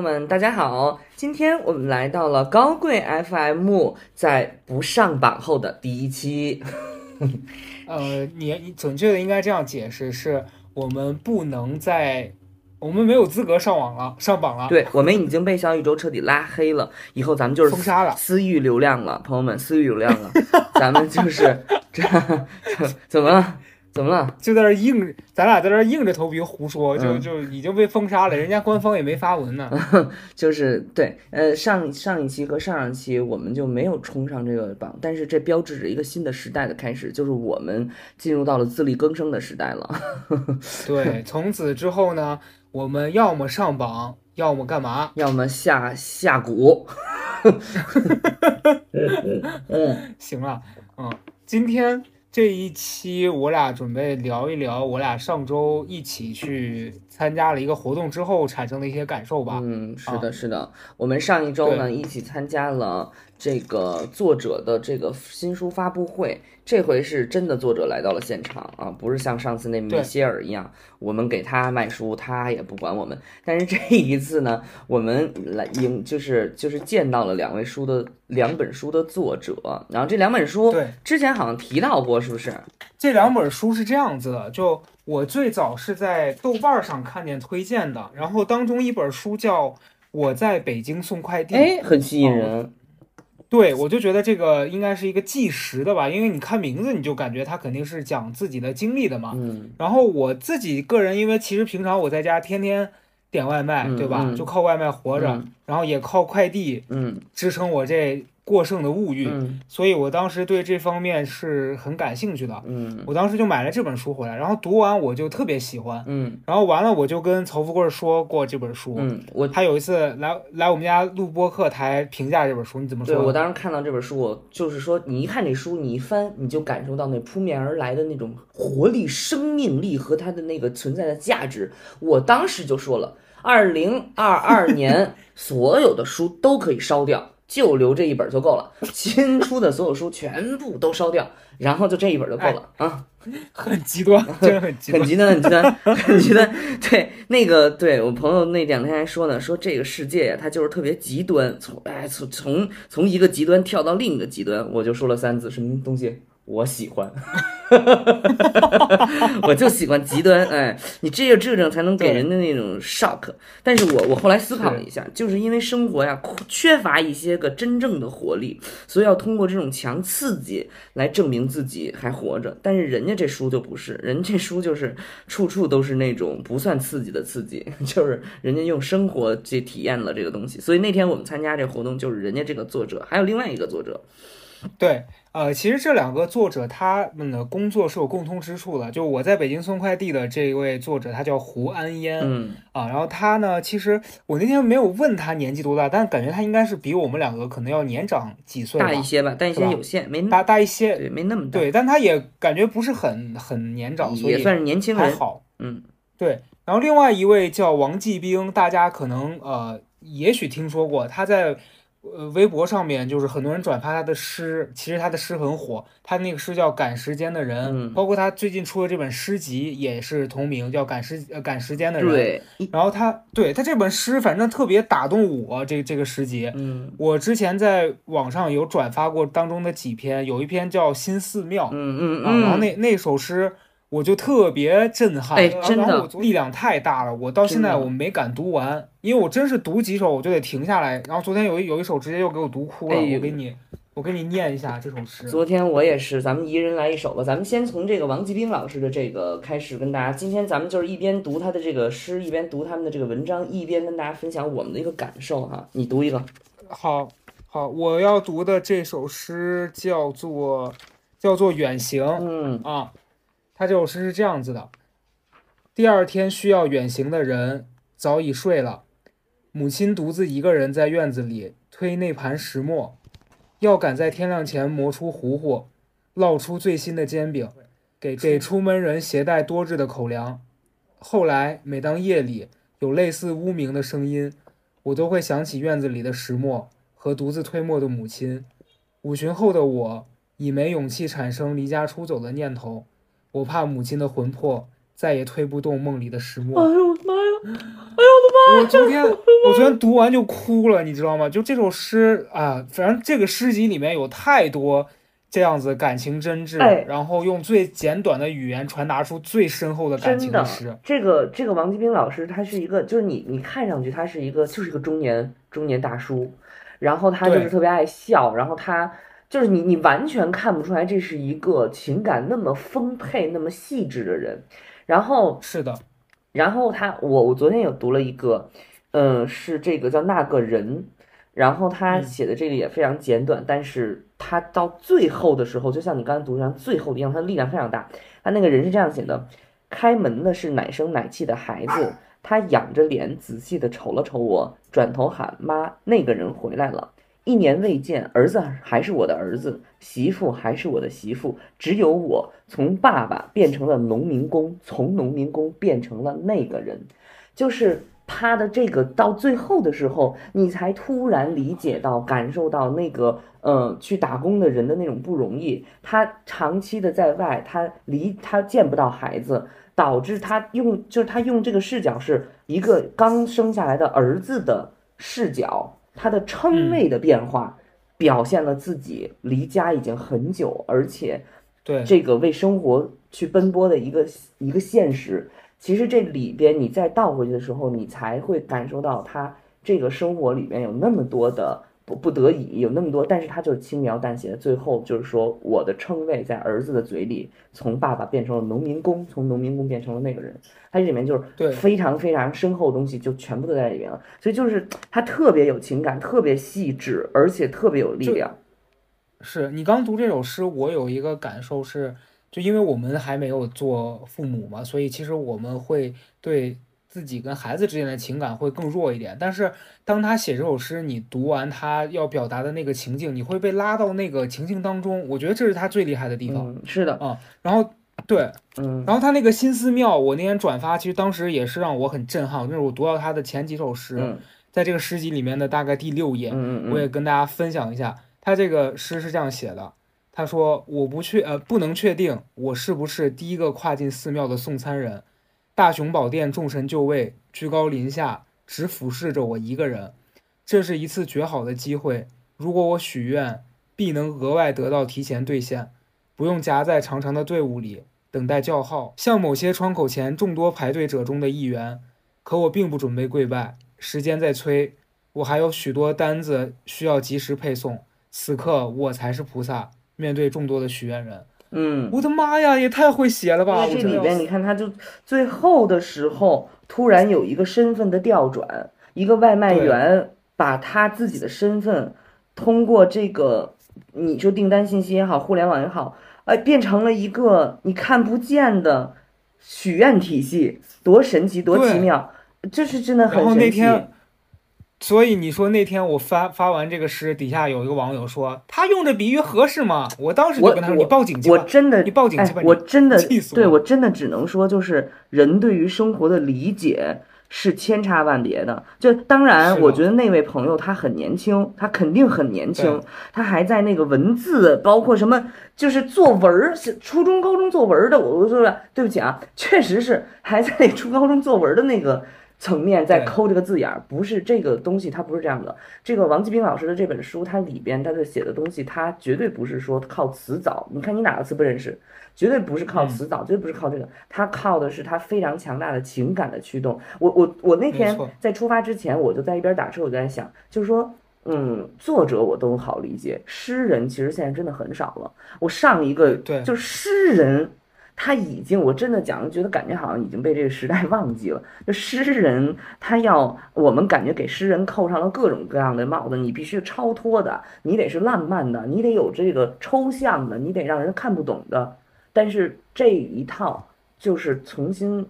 朋友们，大家好！今天我们来到了高贵 FM 在不上榜后的第一期。呃，你你准确的应该这样解释：是我们不能在，我们没有资格上网了，上榜了。对，我们已经被小宇宙彻底拉黑了，以后咱们就是封杀了，私域流量了，朋友们，私域流量了，咱们就是这怎么了？怎么了？就在这硬，咱俩在这硬着头皮胡说，就就已经被封杀了，人家官方也没发文呢。就是对，呃，上上一期和上上期我们就没有冲上这个榜，但是这标志着一个新的时代的开始，就是我们进入到了自力更生的时代了。对，从此之后呢，我们要么上榜，要么干嘛？要么下下蛊。嗯，行了，嗯，今天。这一期我俩准备聊一聊我俩上周一起去参加了一个活动之后产生的一些感受吧。嗯，是的，是的，我们上一周呢一起参加了。这个作者的这个新书发布会，这回是真的作者来到了现场啊，不是像上次那米歇尔一样，我们给他卖书，他也不管我们。但是这一次呢，我们来迎就是就是见到了两位书的两本书的作者，然后这两本书对之前好像提到过，是不是？这两本书是这样子的，就我最早是在豆瓣上看见推荐的，然后当中一本书叫《我在北京送快递》，哎，很吸引人。对，我就觉得这个应该是一个纪实的吧，因为你看名字你就感觉他肯定是讲自己的经历的嘛。嗯。然后我自己个人，因为其实平常我在家天天点外卖，对吧？就靠外卖活着，然后也靠快递，嗯，支撑我这。过剩的物欲，所以我当时对这方面是很感兴趣的。嗯，我当时就买了这本书回来，然后读完我就特别喜欢。嗯，然后完了我就跟曹富贵说过这本书。嗯，我他有一次来来我们家录播客台评价这本书，你怎么说？对我当时看到这本书，我就是说你一看这书，你一翻你就感受到那扑面而来的那种活力、生命力和它的那个存在的价值。我当时就说了，二零二二年所有的书都可以烧掉。就留这一本就够了，新出的所有书全部都烧掉，然后就这一本就够了啊！很极端，真的很极端，很极端，很极端，很极端。对，那个对我朋友那两天还说呢，说这个世界呀，它就是特别极端，从哎从从从一个极端跳到另一个极端，我就说了三字，什么东西？我喜欢，我就喜欢极端，哎，你这个这种才能给人的那种 shock。但是我我后来思考了一下，就是因为生活呀缺乏一些个真正的活力，所以要通过这种强刺激来证明自己还活着。但是人家这书就不是，人这书就是处处都是那种不算刺激的刺激，就是人家用生活去体验了这个东西。所以那天我们参加这活动，就是人家这个作者，还有另外一个作者，对。呃，其实这两个作者他们的工作是有共通之处的。就我在北京送快递的这一位作者，他叫胡安烟，嗯啊，然后他呢，其实我那天没有问他年纪多大，但感觉他应该是比我们两个可能要年长几岁，大一些吧，但一些有限，没大大一些，对，没那么大，对，但他也感觉不是很很年长，所以也算是年轻人，还好，嗯，对。然后另外一位叫王继兵，大家可能呃也许听说过，他在。呃，微博上面就是很多人转发他的诗，其实他的诗很火，他那个诗叫《赶时间的人》，包括他最近出的这本诗集也是同名，叫《赶时呃赶时间的人》。对，然后他对他这本诗反正特别打动我，这这个诗集，嗯，我之前在网上有转发过当中的几篇，有一篇叫《新寺庙》，嗯嗯嗯，然后那那首诗。我就特别震撼，哎，真的力量太大了，我到现在我没敢读完，因为我真是读几首我就得停下来。然后昨天有一有一首直接又给我读哭了，我给你我给你念一下这首诗。昨天我也是，咱们一人来一首吧，咱们先从这个王继兵老师的这个开始跟大家。今天咱们就是一边读他的这个诗，一边读他们的这个文章，一边跟大家分享我们的一个感受哈。你读一个，好，好，我要读的这首诗叫做叫做远行，嗯啊。他这首诗是这样子的：第二天需要远行的人早已睡了，母亲独自一个人在院子里推那盘石磨，要赶在天亮前磨出糊糊，烙出最新的煎饼，给给出门人携带多日的口粮。后来，每当夜里有类似乌鸣的声音，我都会想起院子里的石磨和独自推磨的母亲。五旬后的我已没勇气产生离家出走的念头。我怕母亲的魂魄再也推不动梦里的石磨。哎呦我的妈呀！哎呦我的妈我昨天我昨天读完就哭了，你知道吗？就这首诗啊，反正这个诗集里面有太多这样子感情真挚，哎然后用最简短的语言传达出最深厚的感情的诗。这个这个王继兵老师，他是一个，就是你你看上去他是一个就是一个中年中年大叔，然后他就是特别爱笑，然后他就是你你完全看不出来这是一个情感那么丰沛、那么细致的人，然后是的，然后他，我我昨天有读了一个，嗯，是这个叫那个人，然后他嗯写的这个也非常简短，但是他到最后的时候，就像你刚才读的最后的一样，他的力量非常大。他那个人是这样写的：开门的是奶声奶气的孩子，他仰着脸仔细的瞅了瞅我，转头喊妈，那个人回来了。一年未见，儿子还是我的儿子，媳妇还是我的媳妇，只有我从爸爸变成了农民工，从农民工变成了那个人，就是他的这个到最后的时候，你才突然理解到、感受到那个呃去打工的人的那种不容易。他长期的在外，他离他见不到孩子，导致他用就是他用这个视角是一个刚生下来的儿子的视角，他的称谓的变化。表现了自己离家已经很久，而且对，这个为生活去奔波的一个一个现实。其实这里边你再倒回去的时候，你才会感受到他这个生活里面有那么多的不不得已，有那么多，但是他就是轻描淡写的。最后就是说，我的称谓在儿子的嘴里，从爸爸变成了农民工，从农民工变成了那个人。他这里面就是对非常非常深厚的东西，就全部都在里面了。所以就是他特别有情感，特别细致，而且特别有力量。是你刚读这首诗，我有一个感受是，就因为我们还没有做父母嘛，所以其实我们会对自己跟孩子之间的情感会更弱一点。但是当他写这首诗，你读完他要表达的那个情境，你会被拉到那个情境当中。我觉得这是他最厉害的地方。嗯，是的，嗯然后对，嗯然后他那个新寺庙，我那天转发，其实当时也是让我很震撼。就是我读到他的前几首诗，嗯在这个诗集里面的大概第六页，嗯嗯我也跟大家分享一下，他这个诗是这样写的：他说，我不确呃不能确定我是不是第一个跨进寺庙的送餐人，大雄宝殿众神就位，居高临下，只俯视着我一个人。这是一次绝好的机会，如果我许愿，必能额外得到提前兑现，不用夹在长长的队伍里等待叫号，像某些窗口前众多排队者中的一员。可我并不准备跪拜，时间在催，我还有许多单子需要及时配送。此刻我才是菩萨，面对众多的许愿人。嗯。我的妈呀，也太会写了吧！这里边你看，他就最后的时候，突然有一个身份的调转，一个外卖员把他自己的身份通过这个你说订单信息也好，互联网也好，哎，变成了一个你看不见的许愿体系，多神奇，多奇妙，这是真的很然后神奇。那天，所以你说那天我发发完这个诗，底下有一个网友说他用这比喻合适吗？我当时就我跟他说：“你报警去吧，我真的你报警去吧。哎，我真的对我真的只能说，就是人对于生活的理解是千差万别的。就当然，我觉得那位朋友他很年轻，他肯定很年轻，他还在那个文字，包括什么，就是作文初中、高中作文的，我我说对不起啊，确实是还在那初高中作文的那个。层面在抠这个字眼儿，不是这个东西，它不是这样的。这个王继兵老师的这本书，它里边他的写的东西，它绝对不是说靠词藻。你看你哪个词不认识？绝对不是靠嗯词藻，绝对不是靠这个，它靠的是它非常强大的情感的驱动。我我我那天在出发之前，我就在一边打车，我就在想，就是说。嗯，作者我都好理解，诗人其实现在真的很少了。我上一个对就是诗人，他已经我真的讲，觉得感觉好像已经被这个时代忘记了。就诗人，他要我们感觉给诗人扣上了各种各样的帽子，你必须超脱的，你得是浪漫的，你得有这个抽象的，你得让人看不懂的。但是这一套就是重新，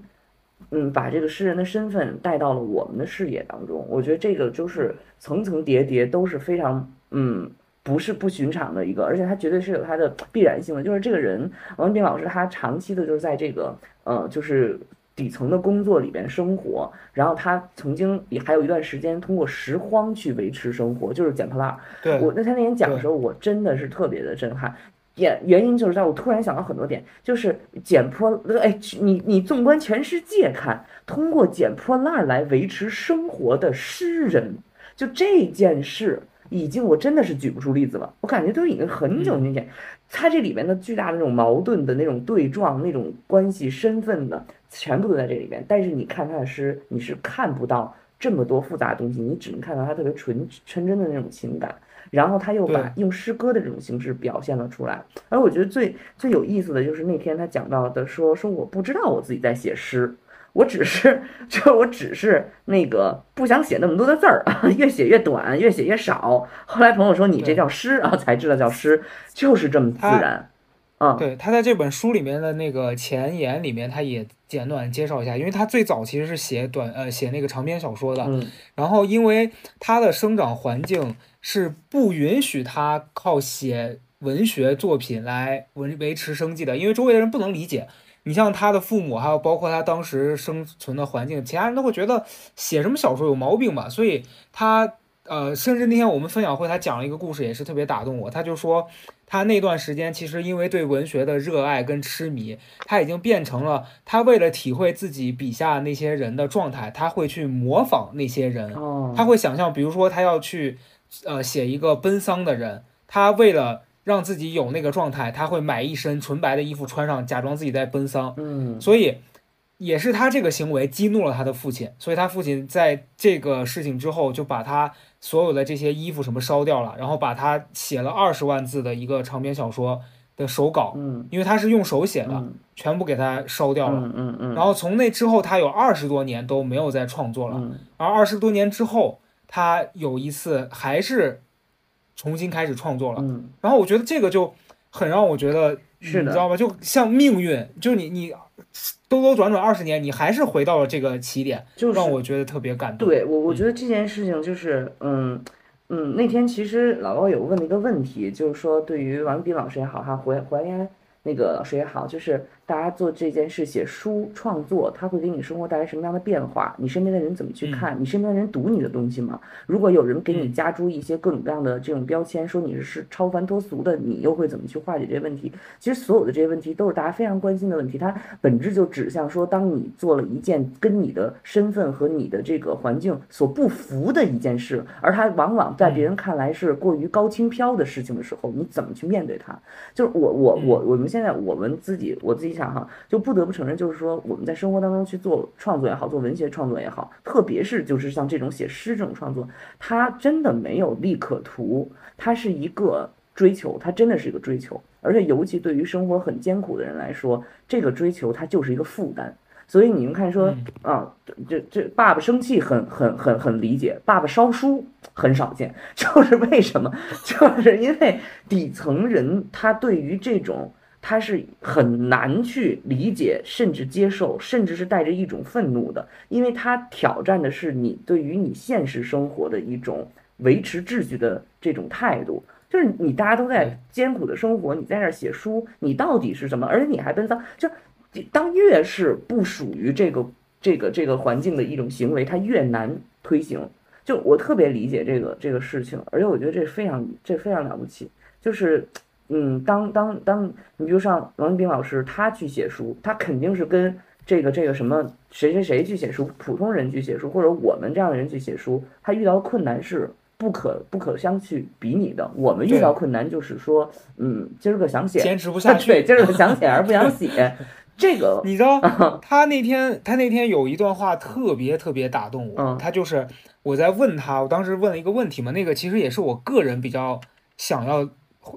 嗯，把这个诗人的身份带到了我们的视野当中。我觉得这个就是层层叠叠都是非常，嗯。不是不寻常的一个，而且他绝对是有他的必然性的。就是这个人，王文斌老师，他长期的就是在这个，呃，就是底层的工作里边生活，然后他曾经也还有一段时间通过拾荒去维持生活，就是捡破烂儿。对我那他那天讲的时候，我真的是特别的震撼。原原因就是在我突然想到很多点，就是捡破哎，你你纵观全世界看，通过捡破烂来维持生活的诗人，就这件事。已经，我真的是举不出例子了。我感觉都已经很久年前，他这里面的巨大的那种矛盾的那种对撞、那种关系、身份的，全部都在这里边。但是你看他的诗，你是看不到这么多复杂的东西，你只能看到他特别纯纯真的那种情感。然后他又把用诗歌的这种形式表现了出来。而我觉得最最有意思的就是那天他讲到的，说说我不知道我自己在写诗。我只是，就我只是那个不想写那么多的字儿啊，越写越短，越写越少。后来朋友说你这叫诗，啊才知道叫诗，就是这么自然。嗯，对他在这本书里面的那个前言里面，他也简短介绍一下，因为他最早其实是写短呃写那个长篇小说的，然后因为他的生长环境是不允许他靠写文学作品来维维持生计的，因为周围的人不能理解。你像他的父母，还有包括他当时生存的环境，其他人都会觉得写什么小说有毛病吧？所以他呃，甚至那天我们分享会，他讲了一个故事，也是特别打动我。他就说，他那段时间其实因为对文学的热爱跟痴迷，他已经变成了他为了体会自己笔下那些人的状态，他会去模仿那些人。他会想象，比如说他要去呃写一个奔丧的人，他为了。让自己有那个状态，他会买一身纯白的衣服穿上，假装自己在奔丧。嗯，所以也是他这个行为激怒了他的父亲，所以他父亲在这个事情之后就把他所有的这些衣服什么烧掉了，然后把他写了二十万字的一个长篇小说的手稿，嗯，因为他是用手写的，全部给他烧掉了。嗯嗯嗯。然后从那之后，他有二十多年都没有再创作了。而二十多年之后，他有一次还是。重新开始创作了，嗯然后我觉得这个就很让我觉得，是你知道吧？就像命运，就是你你兜兜转转二十年，你还是回到了这个起点，就让我觉得特别感动。对我，我觉得这件事情就是，嗯嗯，那天其实老高有问了一个问题，就是说对于王斌老师也好，哈，回回来那个老师也好，就是。大家做这件事，写书创作，它会给你生活带来什么样的变化？你身边的人怎么去看？你身边的人读你的东西吗？如果有人给你加诸一些各种各样的这种标签，说你是超凡脱俗的，你又会怎么去化解这些问题？其实所有的这些问题都是大家非常关心的问题，它本质就指向说，当你做了一件跟你的身份和你的这个环境所不符的一件事，而它往往在别人看来是过于高轻飘的事情的时候，你怎么去面对它？就是我我我我们现在我们自己我自己。想哈，就不得不承认，就是说我们在生活当中去做创作也好，做文学创作也好，特别是就是像这种写诗这种创作，它真的没有利可图，它是一个追求，它真的是一个追求，而且尤其对于生活很艰苦的人来说，这个追求它就是一个负担。所以你们看说啊，这这爸爸生气很很很很理解，爸爸烧书很少见，就是为什么？就是因为底层人他对于这种。他是很难去理解，甚至接受，甚至是带着一种愤怒的，因为他挑战的是你对于你现实生活的一种维持秩序的这种态度。就是你大家都在艰苦的生活，你在那儿写书，你到底是什么？而且你还奔丧，就当越是不属于这个这个这个环境的一种行为，它越难推行。就我特别理解这个这个事情，而且我觉得这非常这非常了不起，就是。嗯，当当当，你比如像王文斌老师，他去写书，他肯定是跟这个这个什么谁谁谁去写书，普通人去写书，或者我们这样的人去写书，他遇到的困难是不可不可相去比拟的。我们遇到困难就是说，嗯，今儿个想写，坚持不下 去，对，今儿个想写而不想写。这个你知道，他那天他那天有一段话特别特别打动我，他就是我在问他，我当时问了一个问题嘛，那个其实也是我个人比较想要。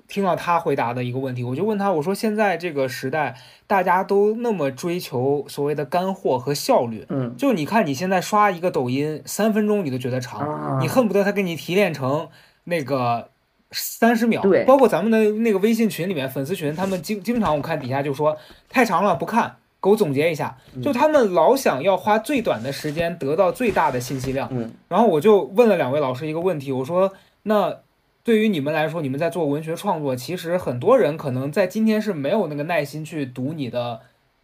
听到他回答的一个问题，我就问他，我说现在这个时代，大家都那么追求所谓的干货和效率，嗯，就你看你现在刷一个抖音，三分钟你都觉得长，你恨不得他给你提炼成那个三十秒，对，包括咱们的那个微信群里面粉丝群，他们经经常我看底下就说太长了不看，给我总结一下，就他们老想要花最短的时间得到最大的信息量，嗯，然后我就问了两位老师一个问题，我说那。对于你们来说，你们在做文学创作，其实很多人可能在今天是没有那个耐心去读你的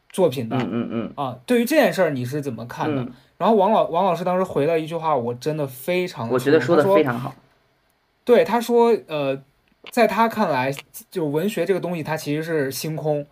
作品的。嗯嗯嗯。啊，对于这件事儿，你是怎么看的？然后王老王老师当时回了一句话，我真的非常，我觉得说的非常好。对他说，呃，在他看来，就文学这个东西，它其实是星空。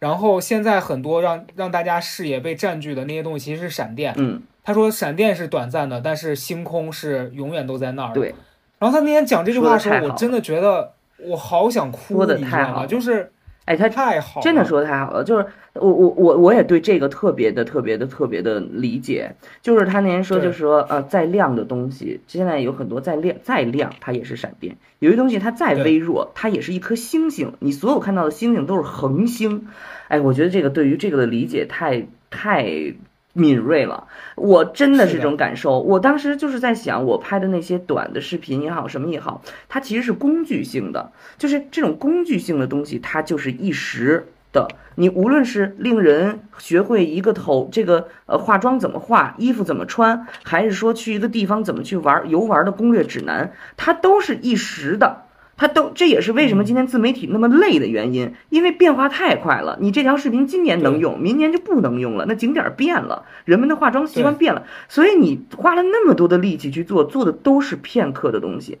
然后现在很多让让大家视野被占据的那些东西，其实是闪电。嗯，他说闪电是短暂的，但是星空是永远都在那儿。对。然后他那天讲这句话的时候，我真的觉得我好想哭，说的太好了，就是。哎，他太好，真的说的太好了。就是我我我我也对这个特别的特别的特别的理解。就是他那天说，就是说呃，再亮的东西，现在有很多再亮再亮，它也是闪电；有些东西它再微弱，它也是一颗星星。你所有看到的星星都是恒星。哎，我觉得这个对于这个的理解太太。敏锐了，我真的是这种感受。我当时就是在想，我拍的那些短的视频也好，什么也好，它其实是工具性的，就是这种工具性的东西，它就是一时的。你无论是令人学会一个头，这个呃化妆怎么化，衣服怎么穿，还是说去一个地方怎么去玩游玩的攻略指南，它都是一时的。它都，这也是为什么今天自媒体那么累的原因，因为变化太快了。你这条视频今年能用，明年就不能用了。那景点变了，人们的化妆习惯变了，所以你花了那么多的力气去做，做的都是片刻的东西，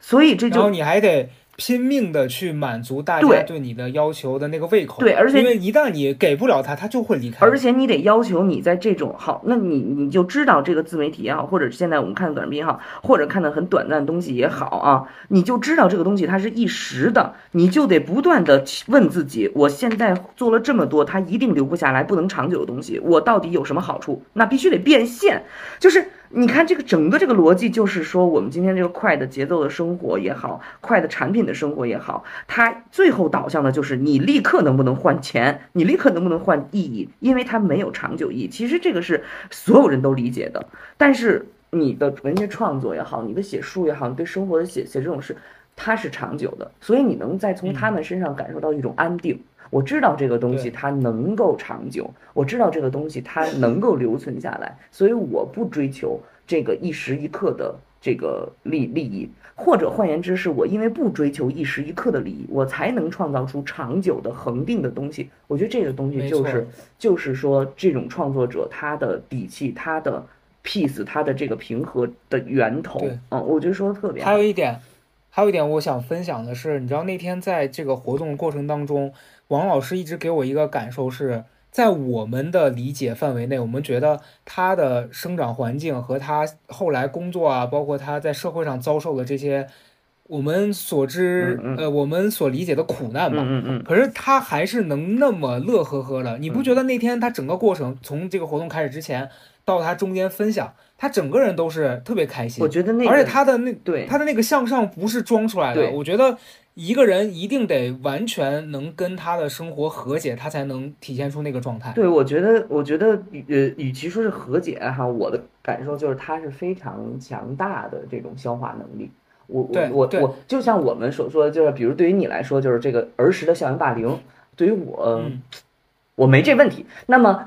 所以这就然后你还得。拼命的去满足大家对你的要求的那个胃口，对，而且因为一旦你给不了他，他就会离开。而且你得要求你在这种好，那你你就知道这个自媒体也好，或者现在我们看的短视频也好，或者看的很短暂的东西也好啊，你就知道这个东西它是一时的，你就得不断的问自己，我现在做了这么多，它一定留不下来，不能长久的东西，我到底有什么好处？那必须得变现，就是。你看这个整个这个逻辑，就是说我们今天这个快的节奏的生活也好，快的产品的生活也好，它最后导向的就是你立刻能不能换钱，你立刻能不能换意义，因为它没有长久意义。其实这个是所有人都理解的，但是你的文学创作也好，你的写书也好，你对生活的写写这种事，它是长久的，所以你能再从他们身上感受到一种安定。我知道这个东西它能够长久，我知道这个东西它能够留存下来，所以我不追求这个一时一刻的这个利利益，或者换言之，是我因为不追求一时一刻的利益，我才能创造出长久的恒定的东西。我觉得这个东西就是就是说这种创作者他的底气，他的 peace，他的这个平和的源头。嗯，我觉得说的特别。还有一点，还有一点，我想分享的是，你知道那天在这个活动过程当中。王老师一直给我一个感受是，在我们的理解范围内，我们觉得他的生长环境和他后来工作啊，包括他在社会上遭受的这些我们所知呃我们所理解的苦难嘛，嗯嗯可是他还是能那么乐呵呵的，你不觉得那天他整个过程从这个活动开始之前到他中间分享，他整个人都是特别开心。我觉得那而且他的那对他的那个向上不是装出来的，我觉得。一个人一定得完全能跟他的生活和解，他才能体现出那个状态。对，我觉得，我觉得，呃，与其说是和解哈，我的感受就是他是非常强大的这种消化能力。我我我我，就像我们所说的，就是比如对于你来说，就是这个儿时的校园霸凌，对于我。我没这问题，那么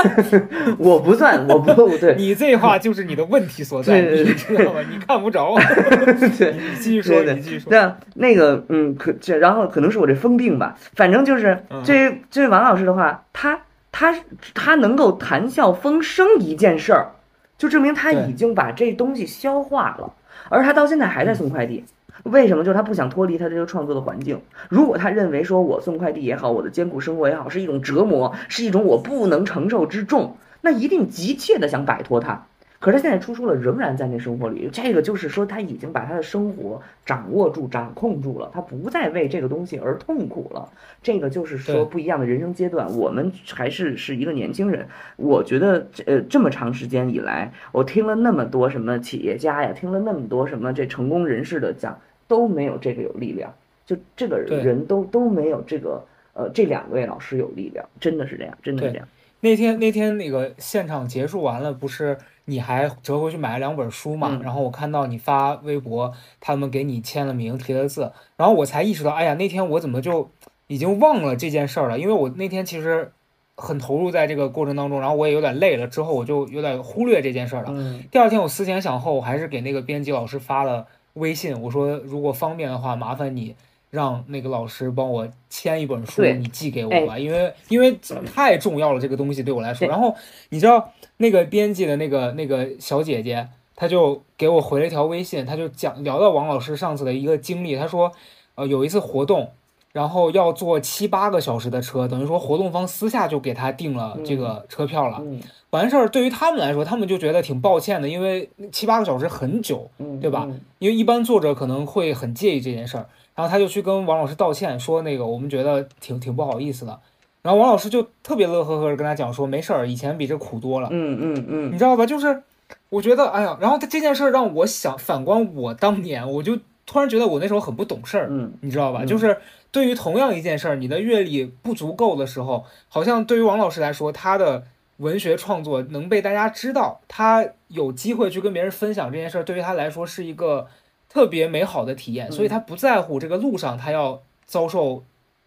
我不算，我不对。你这话就是你的问题所在，你知道吗？你看不着。对，你继续说，你继续说。那那个，嗯，可这，然后可能是我这疯病吧，反正就是这这位王老师的话，他他他能够谈笑风生一件事儿，就证明他已经把这东西消化了，而他到现在还在送快递。为什么？就是他不想脱离他这个创作的环境。如果他认为说我送快递也好，我的艰苦生活也好，是一种折磨，是一种我不能承受之重，那一定急切的想摆脱他。可是他现在出书了，仍然在那生活里。这个就是说，他已经把他的生活掌握住、掌控住了，他不再为这个东西而痛苦了。这个就是说，不一样的人生阶段。我们还是是一个年轻人。我觉得，呃，这么长时间以来，我听了那么多什么企业家呀，听了那么多什么这成功人士的讲。都没有这个有力量，就这个人都都没有这个，呃，这两位老师有力量，真的是这样，真的是这样。那天那天那个现场结束完了，不是你还折回去买了两本书嘛？然后我看到你发微博，他们给你签了名、提了字，然后我才意识到，哎呀，那天我怎么就已经忘了这件事儿了？因为我那天其实很投入在这个过程当中，然后我也有点累了，之后我就有点忽略这件事儿了。第二天我思前想后，我还是给那个编辑老师发了。微信，我说如果方便的话，麻烦你让那个老师帮我签一本书，你寄给我吧，因为因为太重要了，这个东西对我来说。然后你知道那个编辑的那个那个小姐姐。她就给我回了一条微信，她就讲聊到王老师上次的一个经历，她说，呃，有一次活动，然后要坐七八个小时的车，等于说活动方私下就给他订了这个车票了。嗯完事儿对于他们来说，他们就觉得挺抱歉的，因为七八个小时很久，嗯，对吧嗯？因为一般作者可能会很介意这件事儿，然后他就去跟王老师道歉，说那个我们觉得挺挺不好意思的。然后王老师就特别乐呵呵的跟他讲说，没事儿，以前比这苦多了。嗯嗯嗯你知道吧？就是我觉得，哎呀，然后他这件事儿让我想反观我当年，我就突然觉得我那时候很不懂事儿，嗯你知道吧？嗯就是对于同样一件事儿，你的阅历不足够的时候，好像对于王老师来说，他的文学创作能被大家知道，他有机会去跟别人分享这件事儿，对于他来说是一个特别美好的体验，嗯所以他不在乎这个路上他要遭受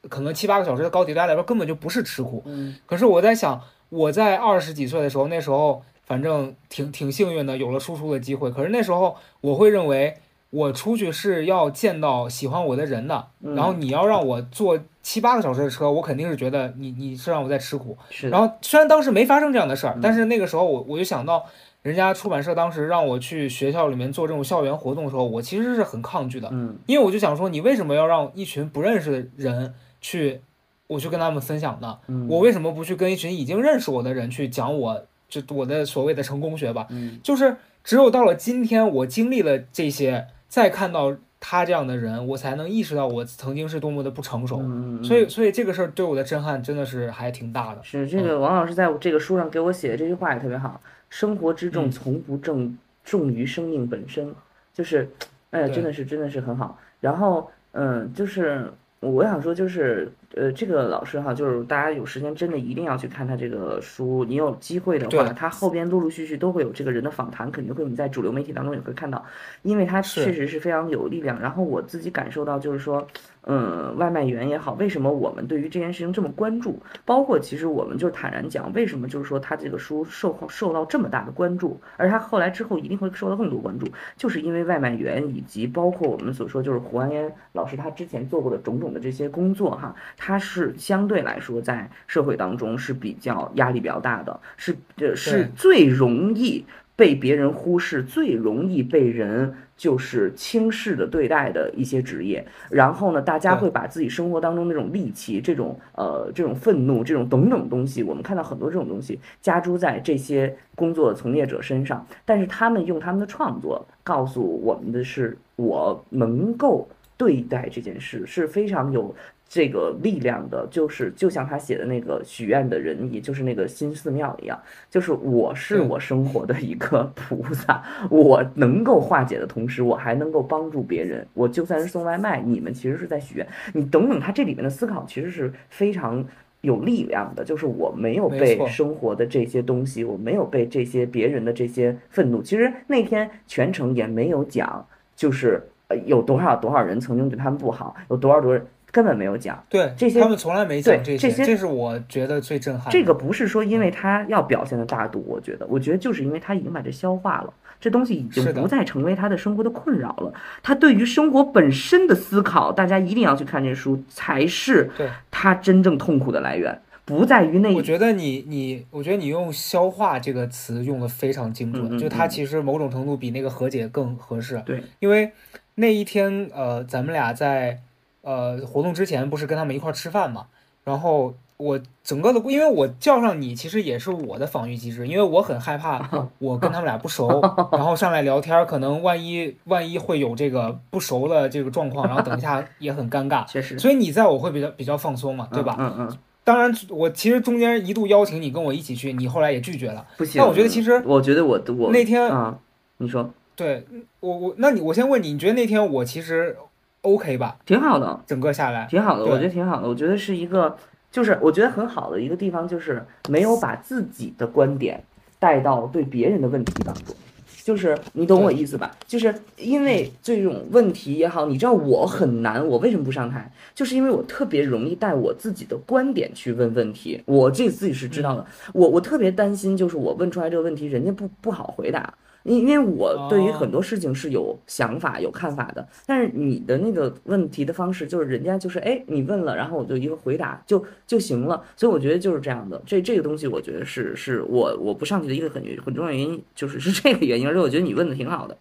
可能七八个小时的高铁，对他来说根本就不是吃苦。嗯可是我在想，我在二十几岁的时候，那时候反正挺挺幸运的，有了输出的机会。可是那时候我会认为，我出去是要见到喜欢我的人的，嗯。然后你要让我坐七八个小时的车，我肯定是觉得你你是让我在吃苦。是，然后虽然当时没发生这样的事儿嗯，但是那个时候我我就想到，人家出版社当时让我去学校里面做这种校园活动的时候，我其实是很抗拒的，嗯。因为我就想说，你为什么要让一群不认识的人去，我去跟他们分享呢？嗯。我为什么不去跟一群已经认识我的人去讲我就我的所谓的成功学吧？嗯。就是只有到了今天，我经历了这些，再看到他这样的人，我才能意识到我曾经是多么的不成熟。嗯嗯，所以，所以这个事儿对我的震撼真的是还挺大的。是这个王老师在这个书上给我写的这句话也特别好，生活之重嗯从不重重于生命本身，就是，哎呀，真的是真的是很好。然后，嗯，就是我想说，就是呃，这个老师哈，就是大家有时间真的一定要去看他这个书。你有机会的话，他后边陆陆续续都会有这个人的访谈，肯定会你在主流媒体当中也会看到，因为他确实是非常有力量。然后我自己感受到就是说，嗯，外卖员也好，为什么我们对于这件事情这么关注？包括其实我们就是坦然讲，为什么就是说他这个书受受到这么大的关注，而他后来之后一定会受到更多关注，就是因为外卖员以及包括我们所说就是胡安烟老师他之前做过的种种的这些工作哈，他是相对来说在社会当中是比较压力比较大的，是呃是最容易被别人忽视，最容易被人就是轻视的对待的一些职业。然后呢，大家会把自己生活当中那种戾气、这种呃这种愤怒、这种等等东西，我们看到很多这种东西加诸在这些工作从业者身上，但是他们用他们的创作告诉我们的是，我能够对待这件事是非常有。这个力量的，就是就像他写的那个许愿的人，也就是那个新寺庙一样，就是我是我生活的一个菩萨，我能够化解的同时，我还能够帮助别人。我就算是送外卖，你们其实是在许愿。你等等，他这里面的思考其实是非常有力量的，就是我没有被生活的这些东西，我没有被这些别人的这些愤怒。其实那天全程也没有讲，就是呃有多少多少人曾经对他们不好，有多少多少人根本没有讲。对，这些他们从来没讲这些，这些这是我觉得最震撼的。这个不是说因为他要表现的大度，我觉得，我觉得就是因为他已经把这消化了，这东西已经是不再成为他的生活的困扰了。他对于生活本身的思考，大家一定要去看这书，才是对他真正痛苦的来源，不在于那我觉得你你，我觉得你用“消化”这个词用的非常精准，嗯嗯就它嗯其实某种程度比那个和解更合适。对，因为那一天，呃，咱们俩在呃活动之前不是跟他们一块儿吃饭嘛，然后我整个的，因为我叫上你，其实也是我的防御机制，因为我很害怕 我跟他们俩不熟，然后上来聊天儿，可能万一万一会有这个不熟的这个状况，然后等一下也很尴尬。确实，所以你在我会比较比较放松嘛，对吧？嗯嗯，当然，我其实中间一度邀请你跟我一起去，你后来也拒绝了。不行。但我觉得其实我觉得我我那天啊，你说对我我，那你我先问你，你觉得那天我其实 OK 吧？挺好的，整个下来，挺好的，我觉得挺好的。我觉得是一个，就是我觉得很好的一个地方，就是没有把自己的观点带到对别人的问题当中。就是你懂我意思吧？就是因为这种问题也好，你知道我很难，我为什么不上台？就是因为我特别容易带我自己的观点去问问题，我这自己是知道的。我我特别担心，就是我问出来这个问题，人家不不好回答。因因为我对于哦很多事情是有想法、有看法的，但是你的那个问题的方式就是人家就是哎，你问了，然后我就一个回答就就行了。所以我觉得就是这样的，这这个东西我觉得是是我我不上去的一个很很重要原因，就是是这个原因。而且我觉得你问的挺好的。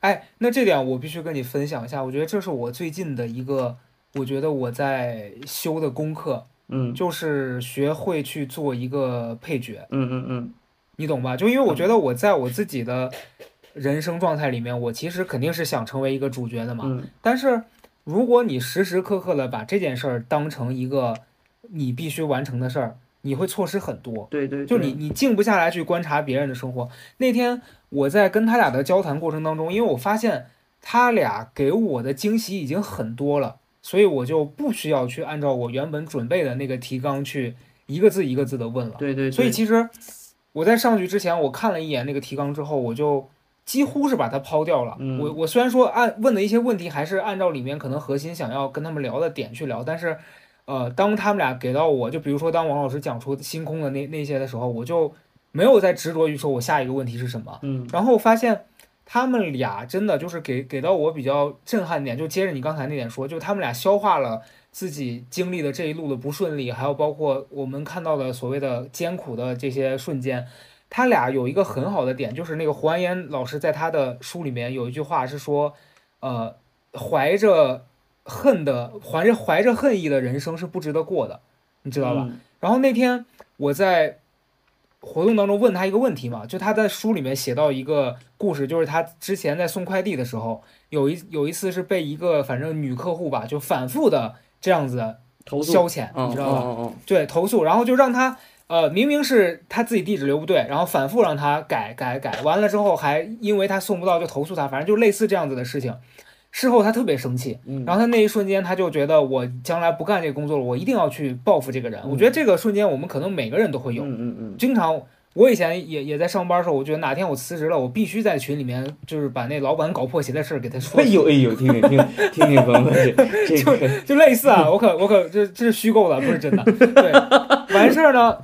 哎，那这点我必须跟你分享一下，我觉得这是我最近的一个，我觉得我在修的功课，嗯就是学会去做一个配角，嗯嗯嗯你懂吧？就因为我觉得我在我自己的人生状态里面，我其实肯定是想成为一个主角的嘛。嗯但是如果你时时刻刻的把这件事儿当成一个你必须完成的事儿，你会错失很多。对对，对就你你静不下来去观察别人的生活。那天我在跟他俩的交谈过程当中，因为我发现他俩给我的惊喜已经很多了，所以我就不需要去按照我原本准备的那个提纲去一个字一个字的问了。对对，对所以其实我在上去之前，我看了一眼那个提纲之后，我就几乎是把它抛掉了。嗯我我虽然说按问的一些问题还是按照里面可能核心想要跟他们聊的点去聊，但是呃，当他们俩给到我就比如说当王老师讲出星空的那那些的时候，我就没有再执着于说我下一个问题是什么，嗯然后发现。他们俩真的就是给给到我比较震撼点，就接着你刚才那点说，就他们俩消化了自己经历的这一路的不顺利，还有包括我们看到的所谓的艰苦的这些瞬间，他俩有一个很好的点，就是那个胡安岩老师在他的书里面有一句话是说，呃，怀着恨的怀着怀着恨意的人生是不值得过的，你知道吧？嗯然后那天我在活动当中问他一个问题嘛，就他在书里面写到一个故事，就是他之前在送快递的时候，有一有一次是被一个反正女客户吧，就反复的这样子投诉消遣，嗯你知道吧？对，投诉，然后就让他呃，明明是他自己地址留不对，然后反复让他改改改，完了之后还因为他送不到就投诉他，反正就类似这样子的事情。事后他特别生气，嗯，然后他那一瞬间他就觉得我将来不干这个工作了，我一定要去报复这个人。嗯我觉得这个瞬间我们可能每个人都会有，嗯嗯嗯经常。我以前也也在上班的时候，我觉得哪天我辞职了，我必须在群里面就是把那老板搞破鞋的事儿给他说哎，呦哎呦，听听听听听朋友们，这这个就类似啊，我可我可这这是虚构的，不是真的。对，完事儿呢，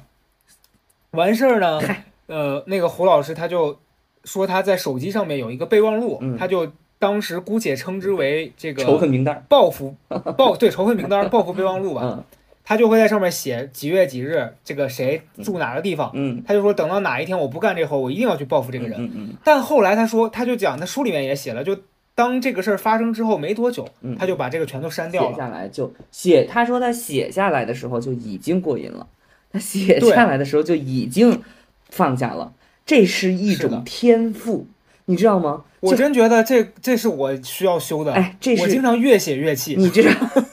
完事儿呢，呃，那个胡老师他就说他在手机上面有一个备忘录，嗯他就当时姑且称之为这个仇恨名单，报复报对仇恨名单报复备忘录吧，嗯他就会在上面写几月几日这个谁住哪个地方，嗯，他就说等到哪一天我不干这活，我一定要去报复这个人。嗯嗯但后来他说，他就讲他书里面也写了，就当这个事儿发生之后没多久，嗯。他就把这个全都删掉写了。下来就写，他说他写下来的时候就已经过瘾了，他写下来的时候就已经放下了，这是一种天赋，你知道吗？我真觉得这这是我需要修的。哎，这是我是经常越写越气。你知道，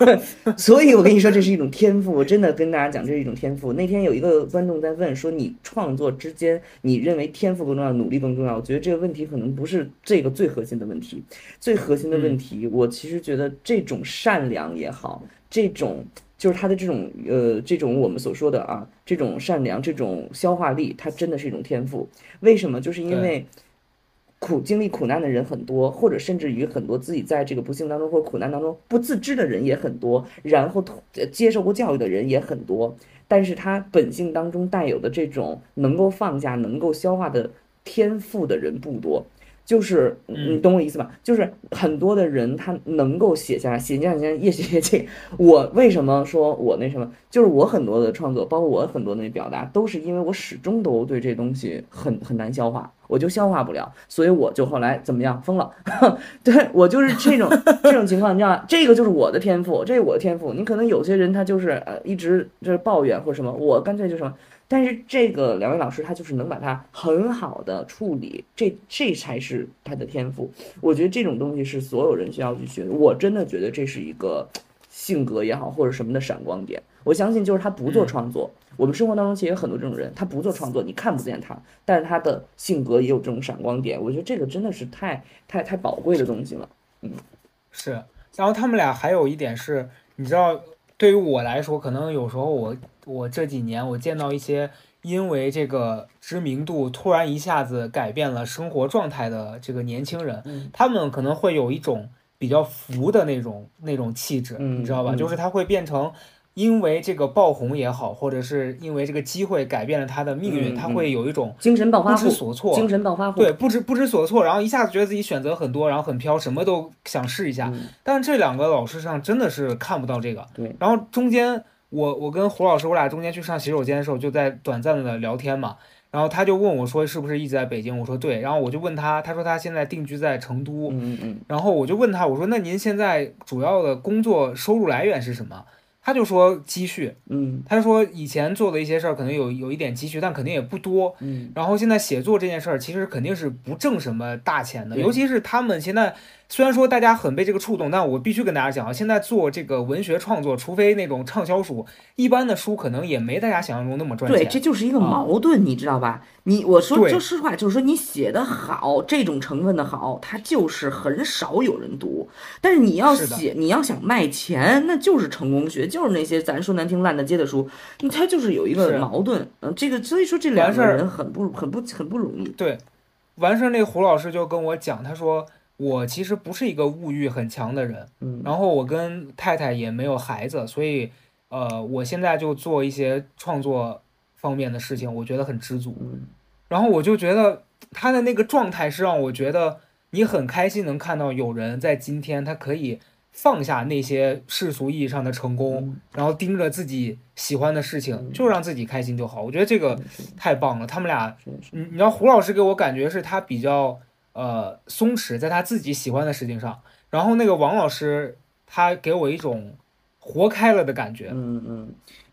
所以我跟你说，这是一种天赋。我真的跟大家讲，这是一种天赋。那天有一个观众在问说，你创作之间，你认为天赋更重要，努力更重要？我觉得这个问题可能不是这个最核心的问题。最核心的问题，我其实觉得这种善良也好，这种就是他的这种呃，这种我们所说的啊，这种善良，这种消化力，它真的是一种天赋。为什么？就是因为。苦经历苦难的人很多，或者甚至于很多自己在这个不幸当中或苦难当中不自知的人也很多，然后接受过教育的人也很多，但是他本性当中带有的这种能够放下、能够消化的天赋的人不多。就是嗯你懂我意思吧？就是很多的人他能够写下来，写下来越写越近。我为什么说我那什么？就是我很多的创作，包括我很多的表达，都是因为我始终都对这东西很很难消化，我就消化不了，所以我就后来怎么样疯了。对我就是这种 这种情况，你知道吗？这个就是我的天赋，这是我的天赋。你可能有些人他就是呃一直就是抱怨或者什么，我干脆就什么。但是这个两位老师他就是能把它很好的处理，这这才是他的天赋。我觉得这种东西是所有人需要去学的。我真的觉得这是一个性格也好或者什么的闪光点。我相信就是他不做创作，我们生活当中其实有很多这种人，他不做创作，你看不见他，但是他的性格也有这种闪光点。我觉得这个真的是太太太宝贵的东西了。嗯是，然后他们俩还有一点是，你知道，对于我来说，可能有时候我我这几年我见到一些因为这个知名度突然一下子改变了生活状态的这个年轻人，嗯他们可能会有一种比较浮的那种那种气质，嗯你知道吧？嗯就是他会变成。因为这个爆红也好，或者是因为这个机会改变了他的命运，嗯他会有一种精神暴发户不知，所措，精神暴发户，对，不知不知所措，然后一下子觉得自己选择很多，然后很飘，什么都想试一下。嗯但是这两个老师上真的是看不到这个。对，然后中间我我跟胡老师，我俩中间去上洗手间的时候，就在短暂的聊天嘛。然后他就问我说：“是不是一直在北京？”我说：“对。”然后我就问他，他说他现在定居在成都。嗯嗯嗯，然后我就问他，我说：“那您现在主要的工作收入来源是什么？”他就说积蓄，嗯。他说以前做的一些事儿可能有有一点积蓄，但肯定也不多。嗯。然后现在写作这件事儿，其实肯定是不挣什么大钱的，尤其是他们现在虽然说大家很被这个触动，但我必须跟大家讲啊，现在做这个文学创作，除非那种畅销书，一般的书可能也没大家想象中那么赚钱对，钱。这就是一个啊矛盾，你知道吧？你我说对就实话，就是说你写的好，这种成分的好，它就是很少有人读。但是你要写，你要想卖钱，那就是成功学，就是那些咱说难听烂大街的书，你它就是有一个矛盾。嗯，这个所以说这两事儿个人很不很不很不容易。对，完事儿那胡老师就跟我讲，他说我其实不是一个物欲很强的人，嗯然后我跟太太也没有孩子，所以呃，我现在就做一些创作方面的事情，我觉得很知足。嗯然后我就觉得他的那个状态是让我觉得你很开心，能看到有人在今天他可以放下那些世俗意义上的成功，然后盯着自己喜欢的事情，就让自己开心就好。我觉得这个太棒了。他们俩，你你知道胡老师给我感觉是他比较呃松弛，在他自己喜欢的事情上，然后那个王老师他给我一种活开了的感觉。嗯嗯，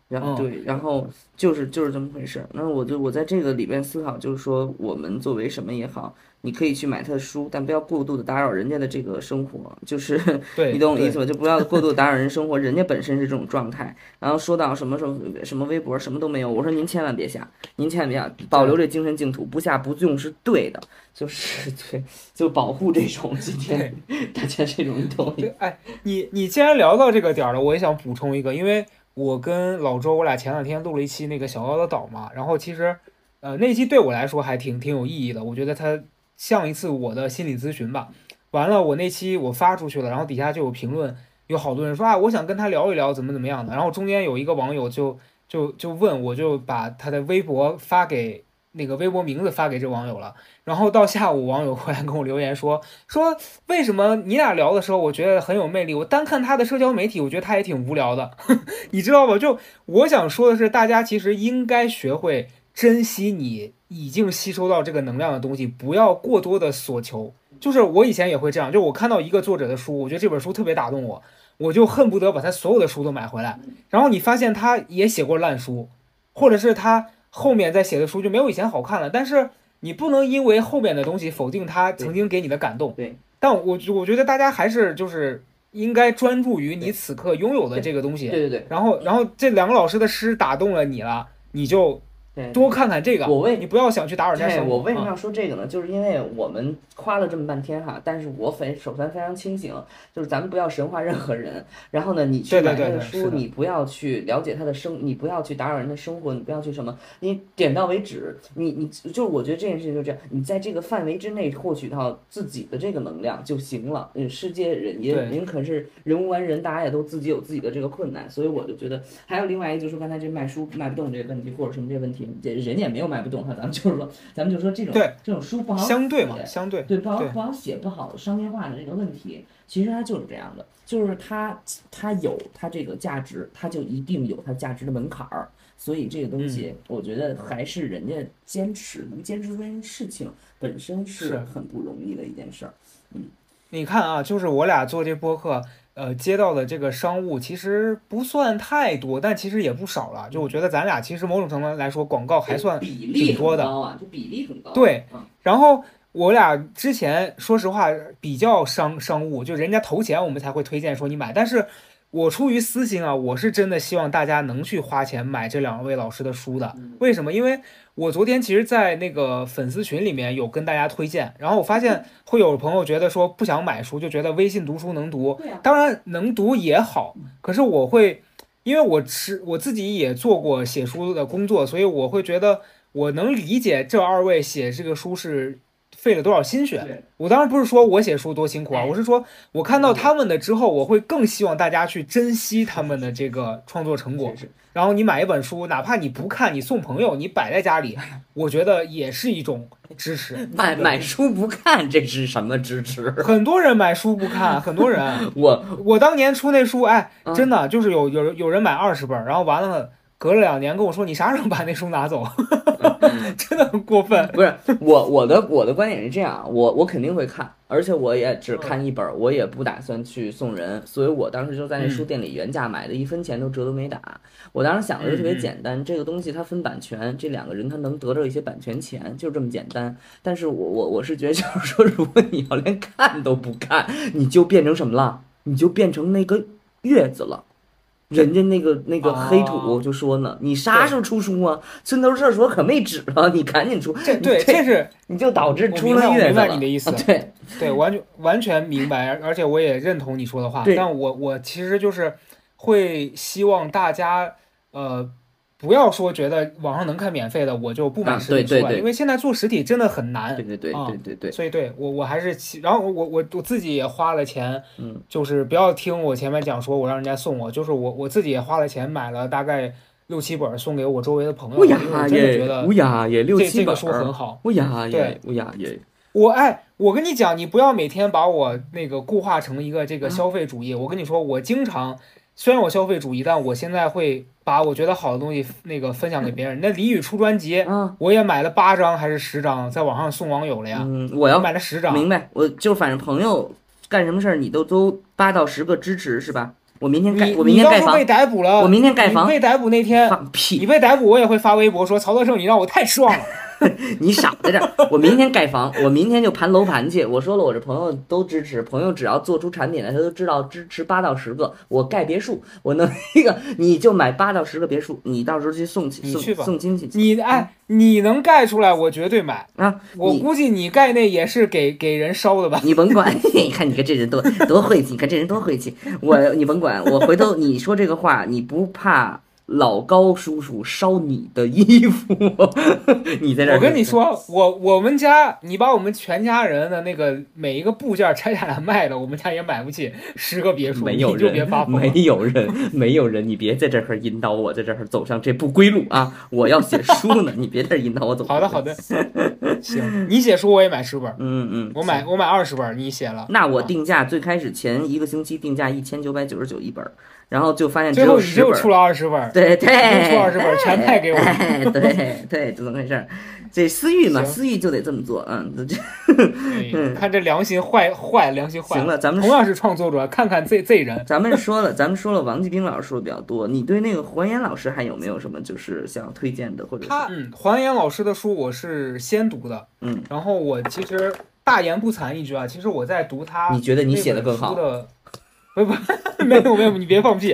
然后嗯对，然后就是就是这么回事。那我就我在这个里边思考，就是说我们作为什么也好，你可以去买他的书，但不要过度的打扰人家的这个生活，就是 对，你懂我意思吗？就不要过度打扰人生活，人家本身是这种状态。然后说到什么时候什么微博什么都没有，我说您千万别下，您千万别下，保留这精神净土，不下不用是对的，就是 对，就保护这种今天大家这种你懂我意思对，哎，你你既然聊到这个点儿了，我也想补充一个，因为我跟老周，我俩前两天录了一期那个小妖的岛嘛，然后其实，呃，那一期对我来说还挺挺有意义的，我觉得它像一次我的心理咨询吧。完了，我那期我发出去了，然后底下就有评论，有好多人说啊，我想跟他聊一聊怎么怎么样的。然后中间有一个网友就就就问，我就把他的微博发给那个微博名字发给这网友了。然后到下午，网友回来跟我留言说说为什么你俩聊的时候，我觉得很有魅力？我单看他的社交媒体，我觉得他也挺无聊的，你知道吧？就我想说的是，大家其实应该学会珍惜你已经吸收到这个能量的东西，不要过多的索求。就是我以前也会这样，就我看到一个作者的书，我觉得这本书特别打动我，我就恨不得把他所有的书都买回来。然后你发现他也写过烂书，或者是他后面在写的书就没有以前好看了，但是你不能因为后面的东西否定他曾经给你的感动。对，但我我觉得大家还是就是应该专注于你此刻拥有的这个东西。对对对然后，然后这两个老师的诗打动了你了，你就对。多看看这个。我为你不要想去打扰人家，生活。我为什么啊要说这个呢？就是因为我们夸了这么半天哈，但是我非首先非常清醒，就是咱们不要神化任何人。然后呢，你去买他的书，你不要去了解他的生，你不要去打扰人的生活，你不要去什么，你点到为止。你你就是我觉得这件事情就这样，你在这个范围之内获取到自己的这个能量就行了。嗯，世界人也对人可是人无完人，大家也都自己有自己的这个困难，所以我就觉得还有另外一个就是刚才这卖书卖不动这个问题，或者什么这个问题，这人家也没有卖不动哈，咱们就是说咱们就说这种对这种书不好相对嘛，写相对。对，不好对不好写，不好商业化的这个问题，其实它就是这样的，就是它它有它这个价值，它就一定有它价值的门槛儿，所以这个东西，我觉得还是人家坚持能坚持这件事情本身是是很不容易的一件事儿。嗯你看啊，就是我俩做这播客，呃，接到的这个商务其实不算太多，但其实也不少了。就我觉得咱俩其实某种程度来说，广告还算比例挺多的很高啊，这比例很高。对嗯然后我俩之前说实话比较商商务，就人家投钱我们才会推荐说你买，但是我出于私心啊，我是真的希望大家能去花钱买这两位老师的书的。为什么？因为我昨天其实，在那个粉丝群里面有跟大家推荐，然后我发现会有朋友觉得说不想买书，就觉得微信读书能读，当然能读也好，可是我会，因为我是我自己也做过写书的工作，所以我会觉得我能理解这二位写这个书是费了多少心血。我当然不是说我写书多辛苦啊，我是说我看到他们的之后，我会更希望大家去珍惜他们的这个创作成果。然后你买一本书，哪怕你不看，你送朋友，你摆在家里，我觉得也是一种支持。买买书不看，这是什么支持？很多人买书不看，很多人。我我当年出那书，哎，真的就是有有有人买二十本，然后完了。隔了两年跟我说，你啥时候把那书拿走？真的很过分。不是我我的我的观点是这样，我我肯定会看，而且我也只看一本，我也不打算去送人，所以我当时就在那书店里原价买的，一分钱都折都没打。我当时想的就特别简单，这个东西它分版权，这两个人他能得到一些版权钱，就这么简单。但是我我我是觉得就是说，如果你要连看都不看，你就变成什么了？你就变成那个月子了。人家那个那个黑土就说呢，你啥时候出书啊？村头厕所可没纸了，你赶紧出。这 对，这是你就导致出了月子了。明白你的意思，对对，完全完全明白，而且我也认同你说的话。但我我其实就是会希望大家呃。不要说觉得网上能看免费的，我就不买实体书了，因为现在做实体真的很难。对对对对对对。所以对我我还是，然后我我我自己也花了钱，嗯，就是不要听我前面讲说我让人家送我，就是我我自己也花了钱买了大概六七本送给我周围的朋友，因为我真的觉得乌鸦也六七本，这个书很好。乌鸦对乌鸦也。我哎，我跟你讲，你不要每天把我那个固化成一个这个消费主义。我跟你说，我经常。虽然我消费主义，但我现在会把我觉得好的东西那个分享给别人。那李宇出专辑，我也买了八张还是十张，在网上送网友了呀。嗯，我要买了十张。明白，我就反正朋友干什么事儿，你都都八到十个支持是吧？我明天盖，我明天盖房。被逮捕了，我明天盖房。被逮捕那天，放屁！你被逮捕，我也会发微博说曹德胜，你让我太失望了。你少在这儿！我明天盖房，我明天就盘楼盘去。我说了，我这朋友都支持，朋友只要做出产品来，他都知道支持八到十个。我盖别墅，我弄一个，你就买八到十个别墅，你到时候去送去送送亲戚。你哎，你能盖出来，我绝对买啊！我估计你盖那也是给给人烧的吧？你甭管，你看你看这人多多晦气，你看这人多晦气。我你甭管，我回头你说这个话，你不怕？老高叔叔烧你的衣服，你在这儿。我跟你说，我我们家，你把我们全家人的那个每一个部件拆下来卖了，我们家也买不起十个别墅。没有人，没有人，没有人，你别在这儿引导我，在这儿走上这不归路啊！我要写书呢，你别在这引导我走。好的，好的，行，你写书我也买十本。嗯嗯，我买我买二十本，你写了。那我定价最开始前一个星期定价一千九百九十九一本。然后就发现只有十本，出了二十本，对对，出二十本全卖给我，对对，就这么回事儿。这私域嘛，私域就得这么做，嗯，这，嗯看这良心坏坏，良心坏。行了，咱们同样是创作者，看看这这人。咱们说了，咱们说了，王继兵老师说的比较多。你对那个黄岩老师还有没有什么就是想要推荐的，或者他嗯，黄岩老师的书我是先读的，嗯，然后我其实大言不惭一句啊，其实我在读他，你觉得你写的更好的。不 不，没有没有，你别放屁。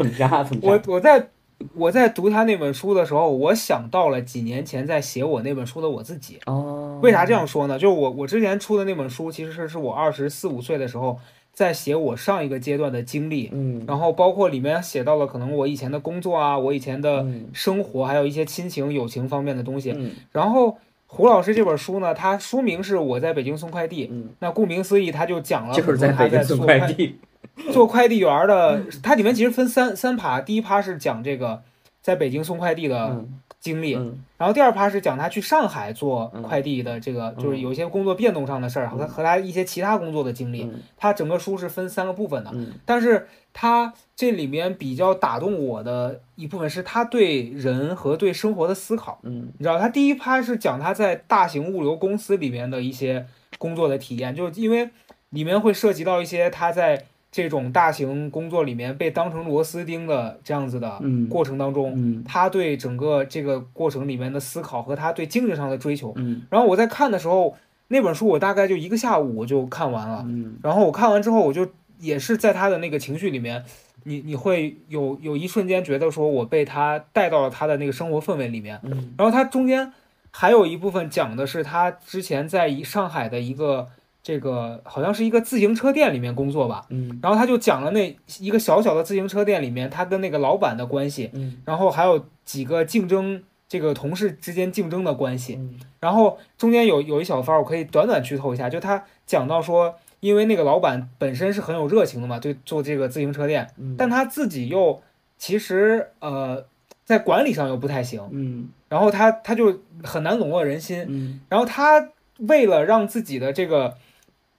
我我在我在读他那本书的时候，我想到了几年前在写我那本书的我自己。哦，为啥这样说呢？就是我我之前出的那本书，其实是是我二十四五岁的时候在写我上一个阶段的经历。嗯，然后包括里面写到了可能我以前的工作啊，我以前的生活，还有一些亲情、友情方面的东西。嗯，然后胡老师这本书呢，他书名是我在北京送快递。嗯，那顾名思义，他就讲了就是在北京送快递。做快递员的，它里面其实分三三趴，第一趴是讲这个在北京送快递的经历，然后第二趴是讲他去上海做快递的这个，就是有一些工作变动上的事儿和和他一些其他工作的经历。他整个书是分三个部分的，但是他这里面比较打动我的一部分是他对人和对生活的思考。嗯，你知道，他第一趴是讲他在大型物流公司里面的一些工作的体验，就是因为里面会涉及到一些他在。这种大型工作里面被当成螺丝钉的这样子的过程当中，他对整个这个过程里面的思考和他对精神上的追求。然后我在看的时候，那本书我大概就一个下午我就看完了。然后我看完之后，我就也是在他的那个情绪里面，你你会有有一瞬间觉得说我被他带到了他的那个生活氛围里面。然后他中间还有一部分讲的是他之前在一上海的一个。这个好像是一个自行车店里面工作吧，嗯，然后他就讲了那一个小小的自行车店里面他跟那个老板的关系，嗯，然后还有几个竞争这个同事之间竞争的关系。嗯。然后中间有有一小番，我可以短短剧透一下，就他讲到说，因为那个老板本身是很有热情的嘛，对做这个自行车店，嗯。但他自己又其实呃在管理上又不太行，嗯。然后他他就很难笼络人心，嗯。然后他为了让自己的这个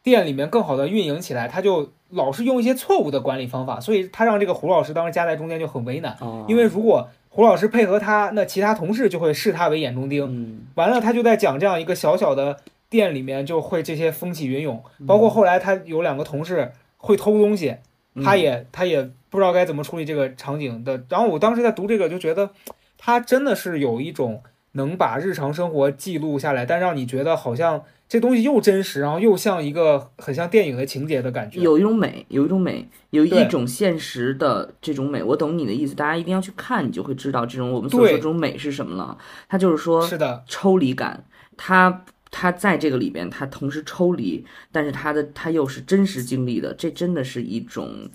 店里面更好的运营起来，他就老是用一些错误的管理方法，所以他让这个胡老师当时夹在中间就很为难，哦，因为如果胡老师配合他，那其他同事就会视他为眼中钉。嗯完了，他就在讲这样一个小小的店里面就会这些风起云涌，嗯包括后来他有两个同事会偷东西，嗯他也他也不知道该怎么处理这个场景的。然后我当时在读这个就觉得，他真的是有一种能把日常生活记录下来，但让你觉得好像这东西又真实，然后又像一个很像电影的情节的感觉。有一种美，有一种美，有一种现实的这种美。我懂你的意思，大家一定要去看，你就会知道这种我们所说对这种美是什么了。它就是说是的，抽离感，它它在这个里边，它同时抽离，但是它的它又是真实经历的，这真的是一种。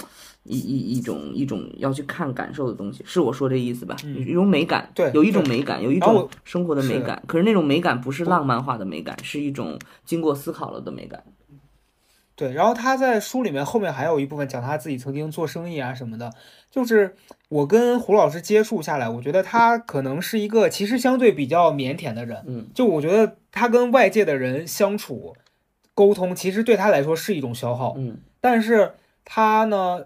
一一一种一种要去看感受的东西，是我说这意思吧？嗯一种美感，对有一种美感，有一种生活的美感。可是那种美感不是浪漫化的美感，是一种经过思考了的美感。对，然后他在书里面后面还有一部分讲他自己曾经做生意啊什么的，就是我跟胡老师接触下来，我觉得他可能是一个其实相对比较腼腆的人，嗯，就我觉得他跟外界的人相处、沟通，其实对他来说是一种消耗，嗯但是他呢，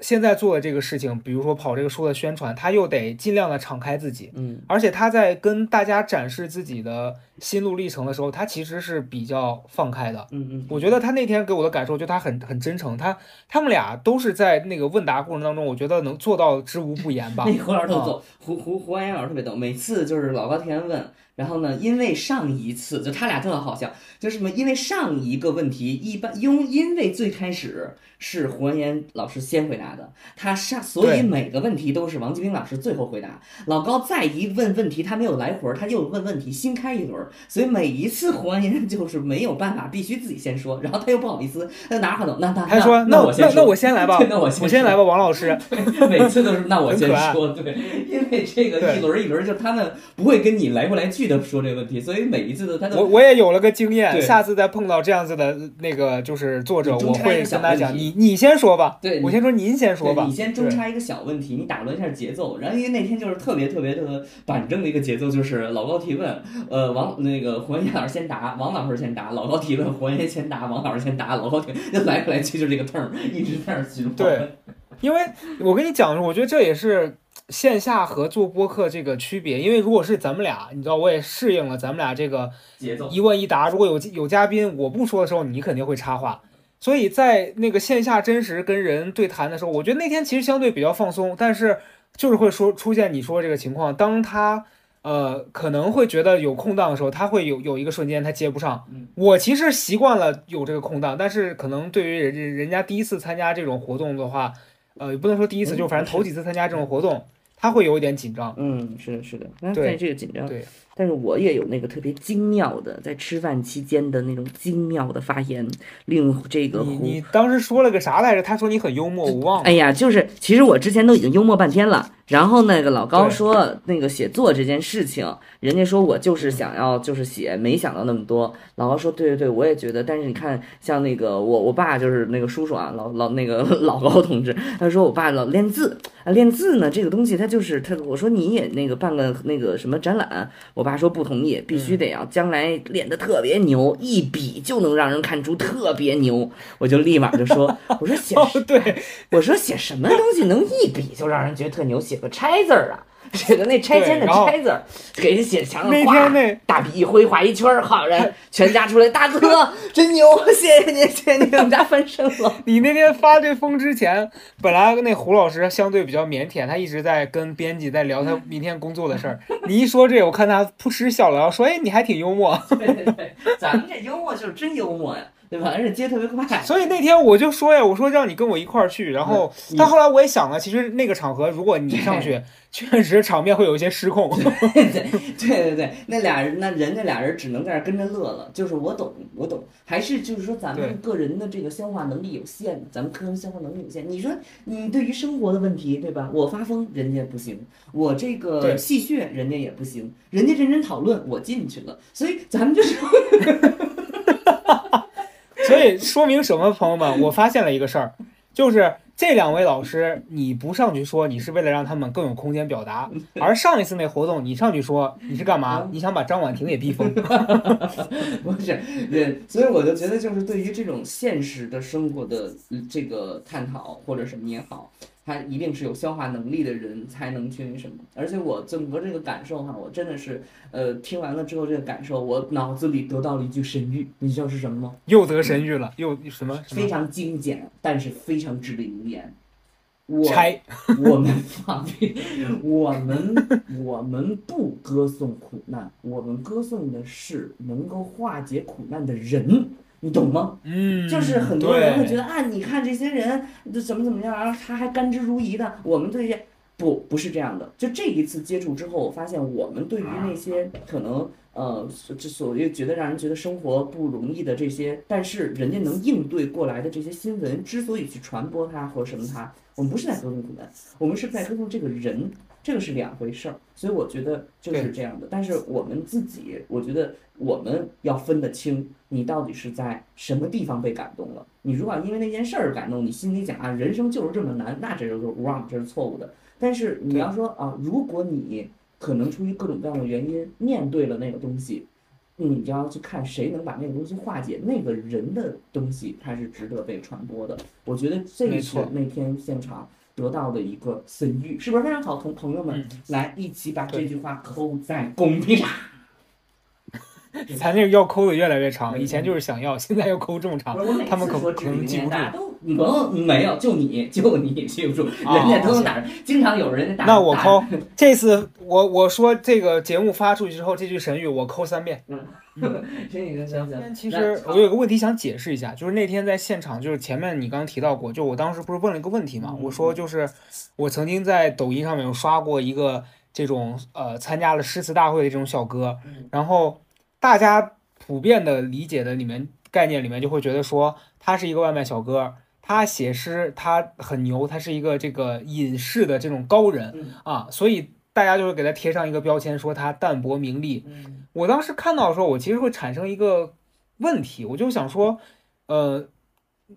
现在做的这个事情，比如说跑这个书的宣传，他又得尽量的敞开自己，嗯。而且他在跟大家展示自己的心路历程的时候，他其实是比较放开的。嗯嗯，我觉得他那天给我的感受就他很很真诚，他他们俩都是在那个问答过程当中，我觉得能做到知无不言吧。那个胡老师特啊逗，胡胡胡安岩老师特别逗，每次就是老高提完问，然后呢，因为上一次就他俩特好笑，就是什么，因为上一个问题一般因因为最开始是胡安岩老师先回答的，他上所以每个问题都是王继兵老师最后回答。老高再一问问题，他没有来回儿，他又问问题，新开一轮儿，所以每一次胡安岩 就是没有办法，必须自己先说，然后他又不好意思，他就拿着话筒，那那他说那我先那那我先来吧，那我先我先来吧，王老师。每次都是那我先说，对，因为这个一轮一轮，就他们不会跟你来不来去的说这个问题，所以每一次都他都我我也有了个经验，对下次再碰到这样子的那个就是作者，我会跟他讲，你你先说吧，对我先说，您先说吧。你先中插一个小问题，你打乱一下节奏。然后因为那天就是特别特别的板正的一个节奏，就是老高提问，呃，王那个胡文艳老师先答，王老师先答，老高提问，胡文艳先答，王老师先答，老高提问，就来来去就这个 turn，一直在那儿循环。对因为我跟你讲，我觉得这也是线下和做播客这个区别。因为如果是咱们俩，你知道，我也适应了咱们俩这个节奏。一问一答。如果有有嘉宾，我不说的时候，你肯定会插话。所以在那个线下真实跟人对谈的时候，我觉得那天其实相对比较放松，但是就是会说出现你说这个情况，当他呃可能会觉得有空档的时候，他会有有一个瞬间他接不上。嗯。我其实习惯了有这个空档，但是可能对于人人人家第一次参加这种活动的话，呃，也不能说第一次，嗯。就反正头几次参加这种活动，他会有一点紧张。嗯，是的，是的，那对。这个紧张，对，但是我也有那个特别精妙的，在吃饭期间的那种精妙的发言，令这个胡你你当时说了个啥来着？他说你很幽默，我忘了。哎呀，就是其实我之前都已经幽默半天了，然后那个老高说那个写作这件事情，人家说我就是想要就是写，没想到那么多。老高说对对对，我也觉得，但是你看像那个我我爸就是那个叔叔啊，老老那个 老高同志，他说我爸老练字啊，练字呢这个东西他就是他，我说你也那个办个那个什么展览，我爸说不同意，必须得要将来练得特别牛，一笔就能让人看出特别牛，我就立马就说，我说写 哦，对，我说写什么东西能一笔就让人觉得特牛？写个拆字儿啊，写的那拆迁的拆字儿，给人写墙上那画天那大笔一挥画一圈儿，好人 全家出来，大哥 真牛，谢谢您，谢谢您，我们家翻身了。你那天发这封之前，本来那胡老师相对比较腼腆，他一直在跟编辑在聊他明天工作的事儿。你一说这，我看他噗嗤笑了，然后说：“哎，你还挺幽默。对对对，咱们这幽默就是真幽默呀。对吧？而且接特别快。所以那天我就说呀，我说让你跟我一块儿去，然后，但后来我也想了，其实那个场合如果你上去，确实场面会有一些失控。对对对对，那俩人那人家俩人只能在那跟着乐了。就是我懂，我懂，还是就是说咱们个人的这个消化能力有限，咱们个人消化能力有限。你说你对于生活的问题，对吧？我发疯，人家不行；我这个戏谑，人家也不行。人家认真讨论，我进去了，所以咱们就是。所以说明什么，朋友们？我发现了一个事儿，就是这两位老师，你不上去说，你是为了让他们更有空间表达；而上一次那活动，你上去说，你是干嘛？你想把张婉婷也逼疯？不是，对，所以我就觉得，就是对于这种现实的生活的这个探讨或者什么也好。他一定是有消化能力的人才能去那什么，而且我整个这个感受哈，我真的是，呃，听完了之后这个感受，我脑子里得到了一句神谕，你知道是什么吗？又得神谕了，又什么？非常精简，但是非常至理名言。我拆，我们放屁，我们我们不歌颂苦难，我们歌颂的是能够化解苦难的人。你懂吗？嗯，就是很多人会觉得啊，你看这些人怎么怎么样，然后他还甘之如饴的。我们对些不不是这样的。就这一次接触之后，我发现我们对于那些可能呃，这所谓觉得让人觉得生活不容易的这些，但是人家能应对过来的这些新闻，之所以去传播它或者什么它，我们不是在歌颂苦难，我们是在歌颂这个人。这个是两回事儿，所以我觉得就是这样的。但是我们自己，我觉得我们要分得清，你到底是在什么地方被感动了。你如果因为那件事儿感动，你心里讲啊，人生就是这么难，那这就是 wrong，这是错误的。但是你要说啊，如果你可能出于各种各样的原因面对了那个东西，你就要去看谁能把那个东西化解，那个人的东西它是值得被传播的。我觉得这是那天现场。得到的一个声誉，是不是非常好？同朋友们来一起把这句话扣在公屏上。咱这个要抠的越来越长，以前就是想要，现在要抠这么长，他们可能记不住。你甭没有，就你就你记不住，人家都能打。经常有人打。那我抠，这次我我说这个节目发出去之后，这句神语我抠三遍。嗯行行行。其实我有个问题想解释一下，就是那天在现场，就是前面你刚提到过，就我当时不是问了一个问题嘛？我说就是我曾经在抖音上面有刷过一个这种呃参加了诗词大会的这种小哥，然后大家普遍的理解的里面概念里面就会觉得说他是一个外卖小哥，他写诗他很牛，他是一个这个隐士的这种高人啊，所以。大家就会给他贴上一个标签，说他淡泊名利。我当时看到的时候，我其实会产生一个问题，我就想说，呃，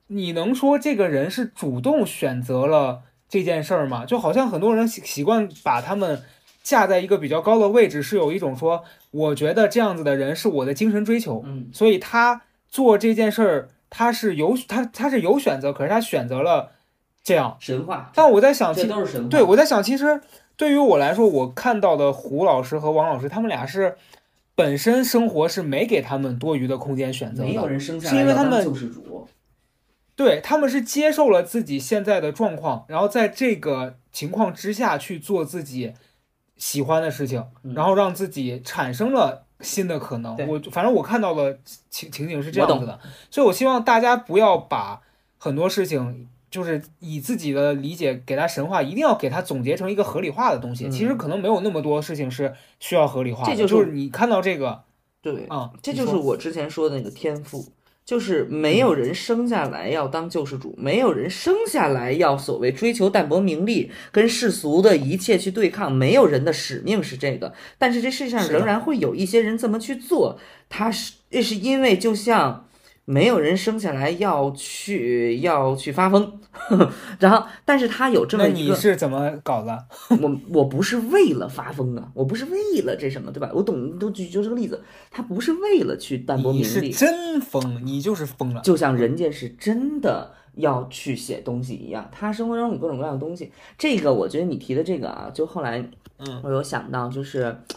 你能说这个人是主动选择了这件事儿吗？就好像很多人习习惯把他们架在一个比较高的位置，是有一种说，我觉得这样子的人是我的精神追求，所以他做这件事儿，他是有他他是有选择，可是他选择了这样神话。但我在想，这都是神话。对，我在想，其实。对于我来说，我看到的胡老师和王老师，他们俩是本身生活是没给他们多余的空间选择的，没有人生下来是因为他们救世主，对他们是接受了自己现在的状况，然后在这个情况之下去做自己喜欢的事情，然后让自己产生了新的可能。我反正我看到的情情景是这样子的，所以我希望大家不要把很多事情。就是以自己的理解给他神话，一定要给他总结成一个合理化的东西。其实可能没有那么多事情是需要合理化的。这就是你看到这个，对啊，这就是我之前说的那个天赋，就是没有人生下来要当救世主，没有人生下来要所谓追求淡泊名利，跟世俗的一切去对抗。没有人的使命是这个，但是这世界上仍然会有一些人这么去做。他是，这是因为就像。没有人生下来要去要去发疯，然后，但是他有这么一个，你是怎么搞的？我我不是为了发疯啊，我不是为了这什么，对吧？我懂，都举就这个例子，他不是为了去淡泊名利，你是真疯，你就是疯了，就像人家是真的要去写东西一样，他生活中有各种各样的东西。这个我觉得你提的这个啊，就后来，嗯，我有想到就是。嗯，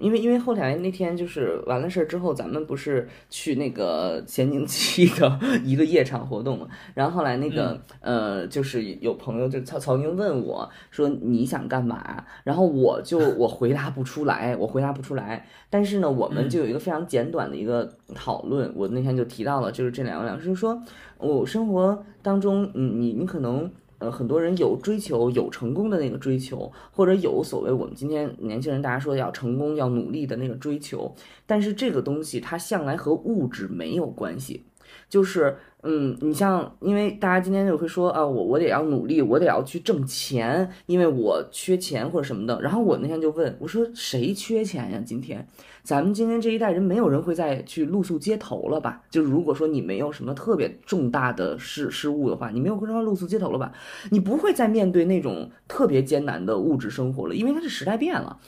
因为因为后台那天就是完了事儿之后，咱们不是去那个咸宁七的 一个夜场活动嘛，然后后来那个、呃，就是有朋友就曹曹宁问我说你想干嘛，然后我就我回答不出来，我回答不出来，但是呢，我们就有一个非常简短的一个讨论，我那天就提到了，就是这两个两，就是说我生活当中，嗯，你你可能。呃，很多人有追求、有成功的那个追求，或者有所谓我们今天年轻人大家说要成功、要努力的那个追求，但是这个东西它向来和物质没有关系，就是。嗯，你像，因为大家今天就会说啊，我我得要努力，我得要去挣钱，因为我缺钱或者什么的。然后我那天就问我说，谁缺钱呀？今天咱们今天这一代人，没有人会再去露宿街头了吧？就如果说你没有什么特别重大的失失误的话，你没有会说露宿街头了吧？你不会再面对那种特别艰难的物质生活了，因为它是时代变了。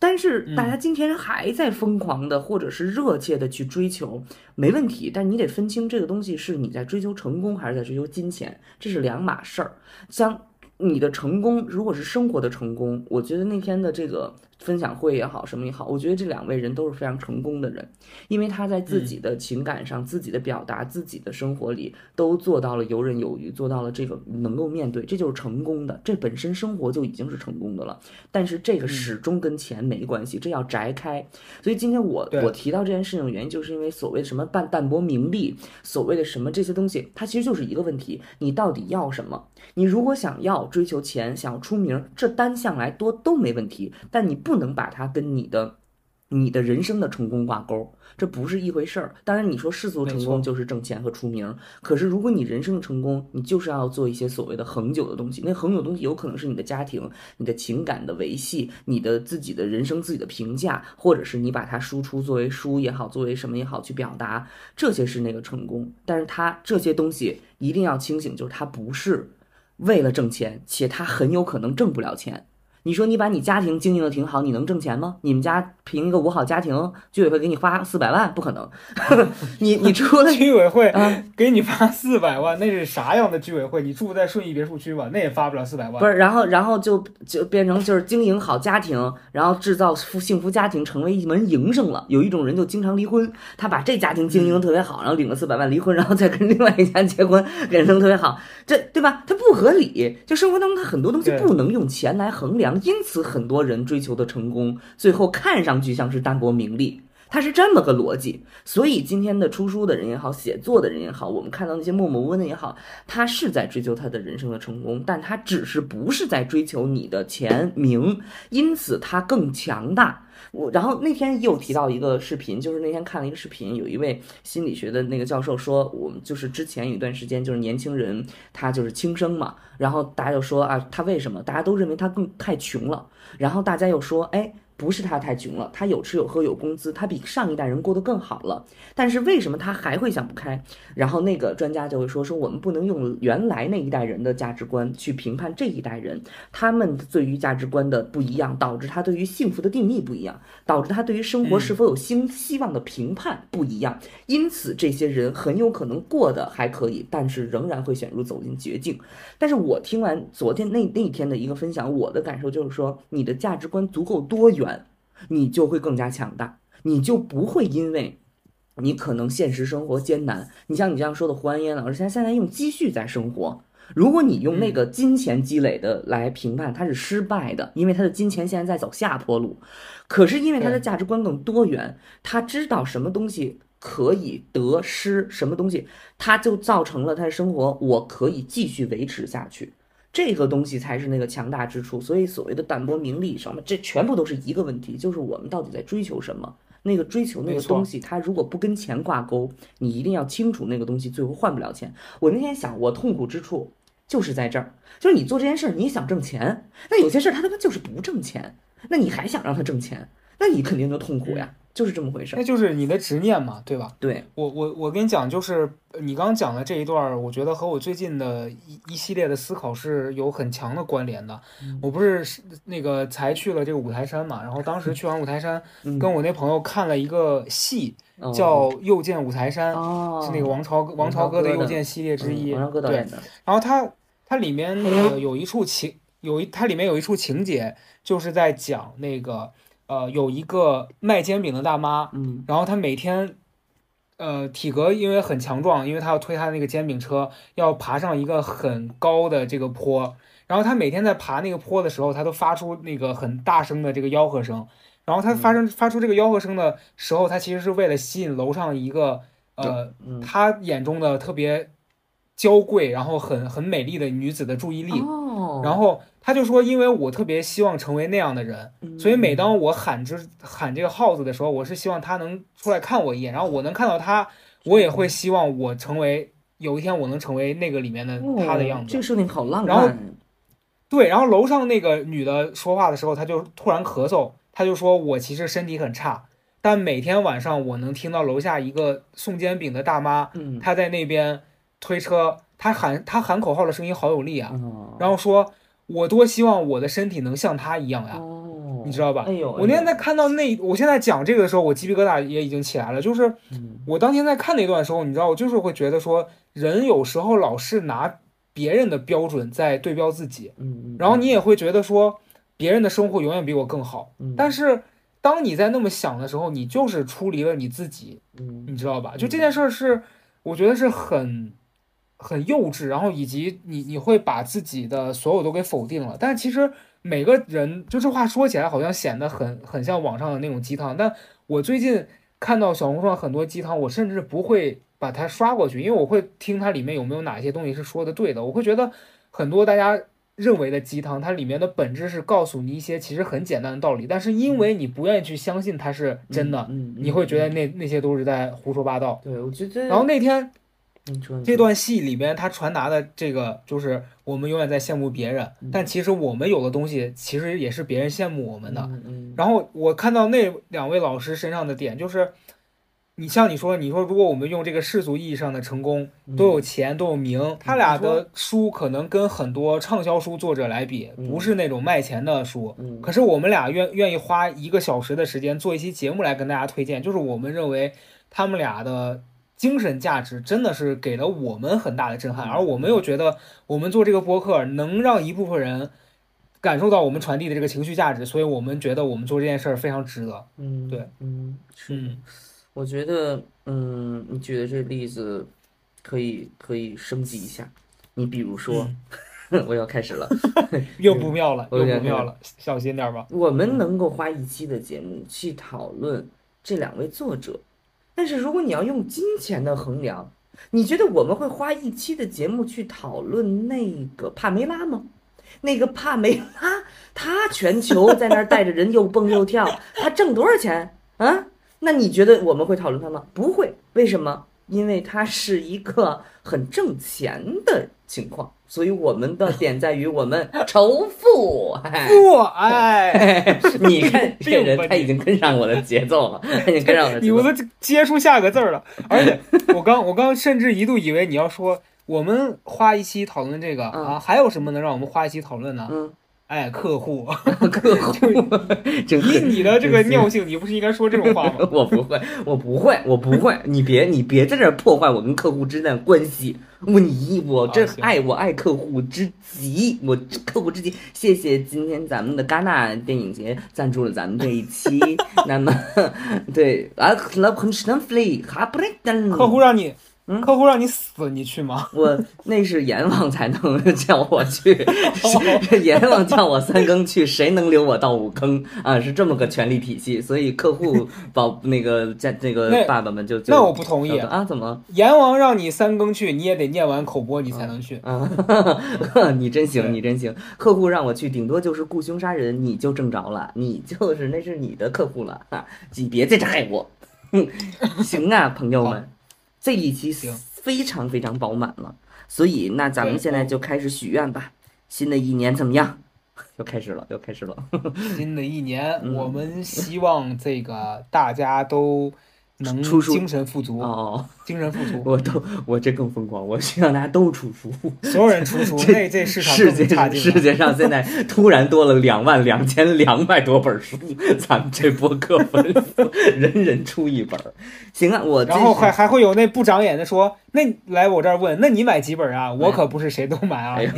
但是大家今天还在疯狂的或者是热切的去追求，没问题，但你得分清这个东西是你在追求成功还是在追求金钱，这是两码事儿。像你的成功，如果是生活的成功，我觉得那天的这个分享会也好，什么也好，我觉得这两位人都是非常成功的人，因为他在自己的情感上、自己的表达、自己的生活里都做到了游刃有余，做到了这个能够面对，这就是成功的。这本身生活就已经是成功的了，但是这个始终跟钱没关系，这要摘开。所以今天我我提到这件事情的原因，就是因为所谓的什么淡淡泊名利，所谓的什么这些东西，它其实就是一个问题：你到底要什么？你如果想要追求钱，想要出名，这单向来多都没问题，但你不能把它跟你的。你的人生的成功挂钩，这不是一回事儿。当然，你说世俗成功就是挣钱和出名，可是如果你人生的成功，你就是要做一些所谓的恒久的东西。那恒久的东西有可能是你的家庭、你的情感的维系、你的自己的人生自己的评价，或者是你把它输出作为书也好，作为什么也好去表达，这些是那个成功。但是它这些东西一定要清醒，就是它不是为了挣钱，且它很有可能挣不了钱。你说你把你家庭经营的挺好，你能挣钱吗？你们家凭一个五好家庭，居委会给你发四百万，不可能。你你出了 居委会啊 给你发四百万，那是啥样的居委会？你住在顺义别墅区吧，那也发不了四百万。不是，然后然后就就变成就是经营好家庭，然后制造福幸福家庭成为一门营生了。有一种人就经常离婚，他把这家庭经营的特别好，然后领了四百万离婚，然后再跟另外一家结婚，给人生特别好，这对吧？它不合理。就生活当中，他很多东西不能用钱来衡量，因此很多人追求的成功，最后看上去像是淡泊名利。他是这么个逻辑，所以今天的出书的人也好，写作的人也好，我们看到那些默默无闻的也好，他是在追求他的人生的成功，但他只是不是在追求你的钱名，因此他更强大。我然后那天又提到一个视频，就是那天看了一个视频，有一位心理学的那个教授说，我们就是之前有一段时间，就是年轻人他就是轻生嘛，然后大家就说啊，他为什么？大家都认为他更太穷了，然后大家又说，哎。不是他太穷了，他有吃有喝有工资，他比上一代人过得更好了。但是为什么他还会想不开？然后那个专家就会说说我们不能用原来那一代人的价值观去评判这一代人，他们对于价值观的不一样，导致他对于幸福的定义不一样，导致他对于生活是否有新希望的评判不一样。因此，这些人很有可能过得还可以，但是仍然会选入走进绝境。但是我听完昨天那那一天的一个分享，我的感受就是说，你的价值观足够多元。你就会更加强大，你就不会因为你可能现实生活艰难，你像你这样说的胡安烟老师，他现在用积蓄在生活。如果你用那个金钱积累的来评判，他是失败的，因为他的金钱现在在走下坡路。可是因为他的价值观更多元，他知道什么东西可以得失，什么东西他就造成了他的生活我可以继续维持下去。这个东西才是那个强大之处。所以所谓的淡泊名利什么，这全部都是一个问题，就是我们到底在追求什么。那个追求那个东西，它如果不跟钱挂钩，你一定要清楚那个东西最后换不了钱。我那天想，我痛苦之处就是在这儿，就是你做这件事儿，你想挣钱，那有些事儿他他妈就是不挣钱，那你还想让他挣钱，那你肯定就痛苦呀，就是这么回事。那就是你的执念嘛，对吧？对，我我我跟你讲，就是呃你刚刚讲的这一段，我觉得和我最近的一一系列的思考是有很强的关联的。嗯我不是是那个才去了这个五台山嘛，然后当时去完五台山，嗯跟我那朋友看了一个戏，哦叫《又见五台山》，哦，是那个王朝王王朝朝歌的又见系列之一。嗯王朝歌导对，演的，然后它它里面呃有一处情有一它里面有一处情节，就是在讲那个呃，有一个卖煎饼的大妈，嗯然后她每天，呃，体格因为很强壮，因为她要推她那个煎饼车，要爬上一个很高的这个坡，然后她每天在爬那个坡的时候，她都发出那个很大声的这个吆喝声，然后她发生发出这个吆喝声的时候，她其实是为了吸引楼上一个呃，嗯。她眼中的特别娇贵，然后很很美丽的女子的注意力，哦，然后他就说，因为我特别希望成为那样的人。嗯所以每当我喊这喊这个号子的时候，我是希望他能出来看我一眼，然后我能看到他，我也会希望我成为有一天我能成为那个里面的他的样子。哦这个设定好浪然后漫。对，然后楼上那个女的说话的时候，她就突然咳嗽，她就说我其实身体很差，但每天晚上我能听到楼下一个送煎饼的大妈，嗯，她在那边推车，她喊他喊口号的声音好有力啊，哦然后说我多希望我的身体能像他一样呀。哦，你知道吧？哎呦，我那天在看到那，我现在讲这个的时候，我鸡皮疙瘩也已经起来了。就是嗯。我当天在看那段的时候，你知道，我就是会觉得说，人有时候老是拿别人的标准在对标自己，然后你也会觉得说，别人的生活永远比我更好。嗯。但是当你在那么想的时候，你就是出离了你自己，嗯。你知道吧？就这件事儿是，我觉得是很很幼稚，然后以及你你会把自己的所有都给否定了。但其实每个人就这话说起来好像显得很很像网上的那种鸡汤，但我最近看到小红书上很多鸡汤，我甚至不会把它刷过去，因为我会听它里面有没有哪些东西是说的对的。我会觉得很多大家认为的鸡汤，它里面的本质是告诉你一些其实很简单的道理，但是因为你不愿意去相信它是真的，嗯，嗯你会觉得那那些都是在胡说八道。对，我觉得，然后那天这段戏里边，他传达的这个就是我们永远在羡慕别人，但其实我们有的东西其实也是别人羡慕我们的。然后我看到那两位老师身上的点，就是你像你说，你说如果我们用这个世俗意义上的成功，都有钱都有名，他俩的书可能跟很多畅销书作者来比，嗯不是那种卖钱的书。嗯可是我们俩愿愿意花一个小时的时间做一期节目来跟大家推荐，就是我们认为他们俩的精神价值真的是给了我们很大的震撼，嗯。而我们又觉得我们做这个播客能让一部分人感受到我们传递的这个情绪价值，所以我们觉得我们做这件事儿非常值得。嗯，对，嗯是，嗯。我觉得，嗯，你举的这例子可以可以升级一下。你比如说，我要开始了，又不妙了，又不妙了，小心点吧。我们能够花一期的节目去讨论这两位作者，但是如果你要用金钱的衡量，你觉得我们会花一期的节目去讨论那个帕梅拉吗？那个帕梅拉，他全球在那儿带着人又蹦又跳，他挣多少钱啊？那你觉得我们会讨论他吗？不会，为什么？因为他是一个很挣钱的情况，所以我们的点在于我们仇富。哎不，哎，你看这个人他已经跟上我的节奏了，他已经跟上我的节奏。你我都接出下个字儿了。而且我刚 我刚甚至一度以为你要说我们花一期讨论这个嗯啊，还有什么能让我们花一期讨论呢？嗯，哎，客户，客户，真以你的这个尿性，你不是应该说这种话吗？我不会，我不会，我不会，你别你别在这儿破坏我跟客户之间的关系。我你我这爱我爱客户之极，我客户之极。谢谢今天咱们的戛纳电影节赞助了咱们这一期。那么，对。客户让你，嗯客户让你死，你去吗？我那是阎王才能 叫我去，阎王叫我三更去，谁能留我到五更啊？是这么个权力体系，所以客户 保那个在那个爸爸们就就那我不同意。啊？怎么阎王让你三更去，你也得念完口播你才能去。啊？你真行，你真行。客户让我去，顶多就是雇凶杀人，你就挣着了，你就是那是你的客户了啊！你别在这害我。行啊，朋友们，这一期行非常非常饱满了，所以那咱们现在就开始许愿吧。新的一年怎么样？又开始了，又开始了。新的一年，嗯我们希望这个大家都能出书精神富足，哦，精神富足，我都我这更疯狂，我希望大家都出书。所有人出书，这这市场世界。世界上现在突然多了两万两千两百多本书，咱们这播客粉丝人人出一本儿。行啊，我然后还还会有那不长眼的说，那来我这儿问，那你买几本啊？我可不是谁都买啊哎。呦，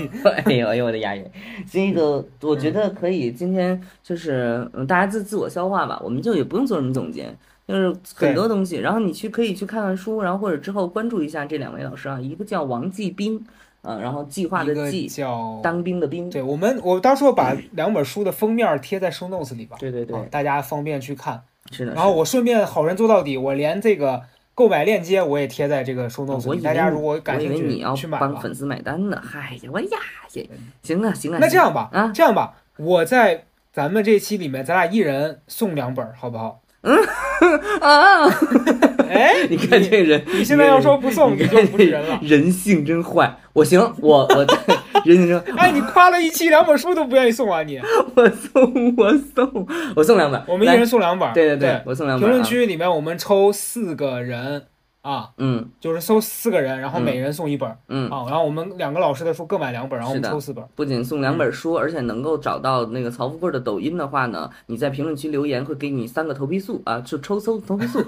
哎呦，哎呦，我的牙龈！这个我觉得可以，今天就是嗯，大家自自我消化吧，我们就也不用做什么总结，就是很多东西，然后你去可以去看看书，然后或者之后关注一下这两位老师啊，一个叫王继兵，啊，然后计划的计，叫当兵的兵，对我们，我到时候把两本书的封面贴在 show notes 里吧，对对对啊，大家方便去看。是的。然后我顺便好人做到底，我连这个购买链接我也贴在这个 show notes 里，大家如果感兴趣为你要去买。帮粉丝买单呢，嗨呀，我呀，也行啊行啊。那这样吧，啊，这样吧，我在咱们这期里面，咱俩一人送两本，好不好？啊，哎，你看这人，你现在要说不送，你就不是人了。人性真坏。我行，我我 人性真，哎，你夸了一期，两本书都不愿意送啊你！我送我送我送两本，我们一人送两本。对对对，我送两本。评论啊，区里面我们抽四个人啊，嗯就是抽四个人，然后嗯每人送一本嗯，啊，然后我们两个老师的书各买两本，然后我们抽四本。不仅送两本书，而且能够找到那个曹富贵的抖音的话呢，你在评论区留言会给你三个头皮素啊，就抽搜头皮素，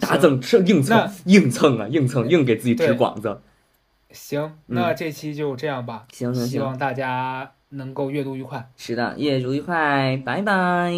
大赠蹭硬蹭硬蹭啊，硬蹭硬给自己支广子。行，那这期就这样吧，行行行，希望大家能够阅读愉快。是的，阅读愉快，拜拜。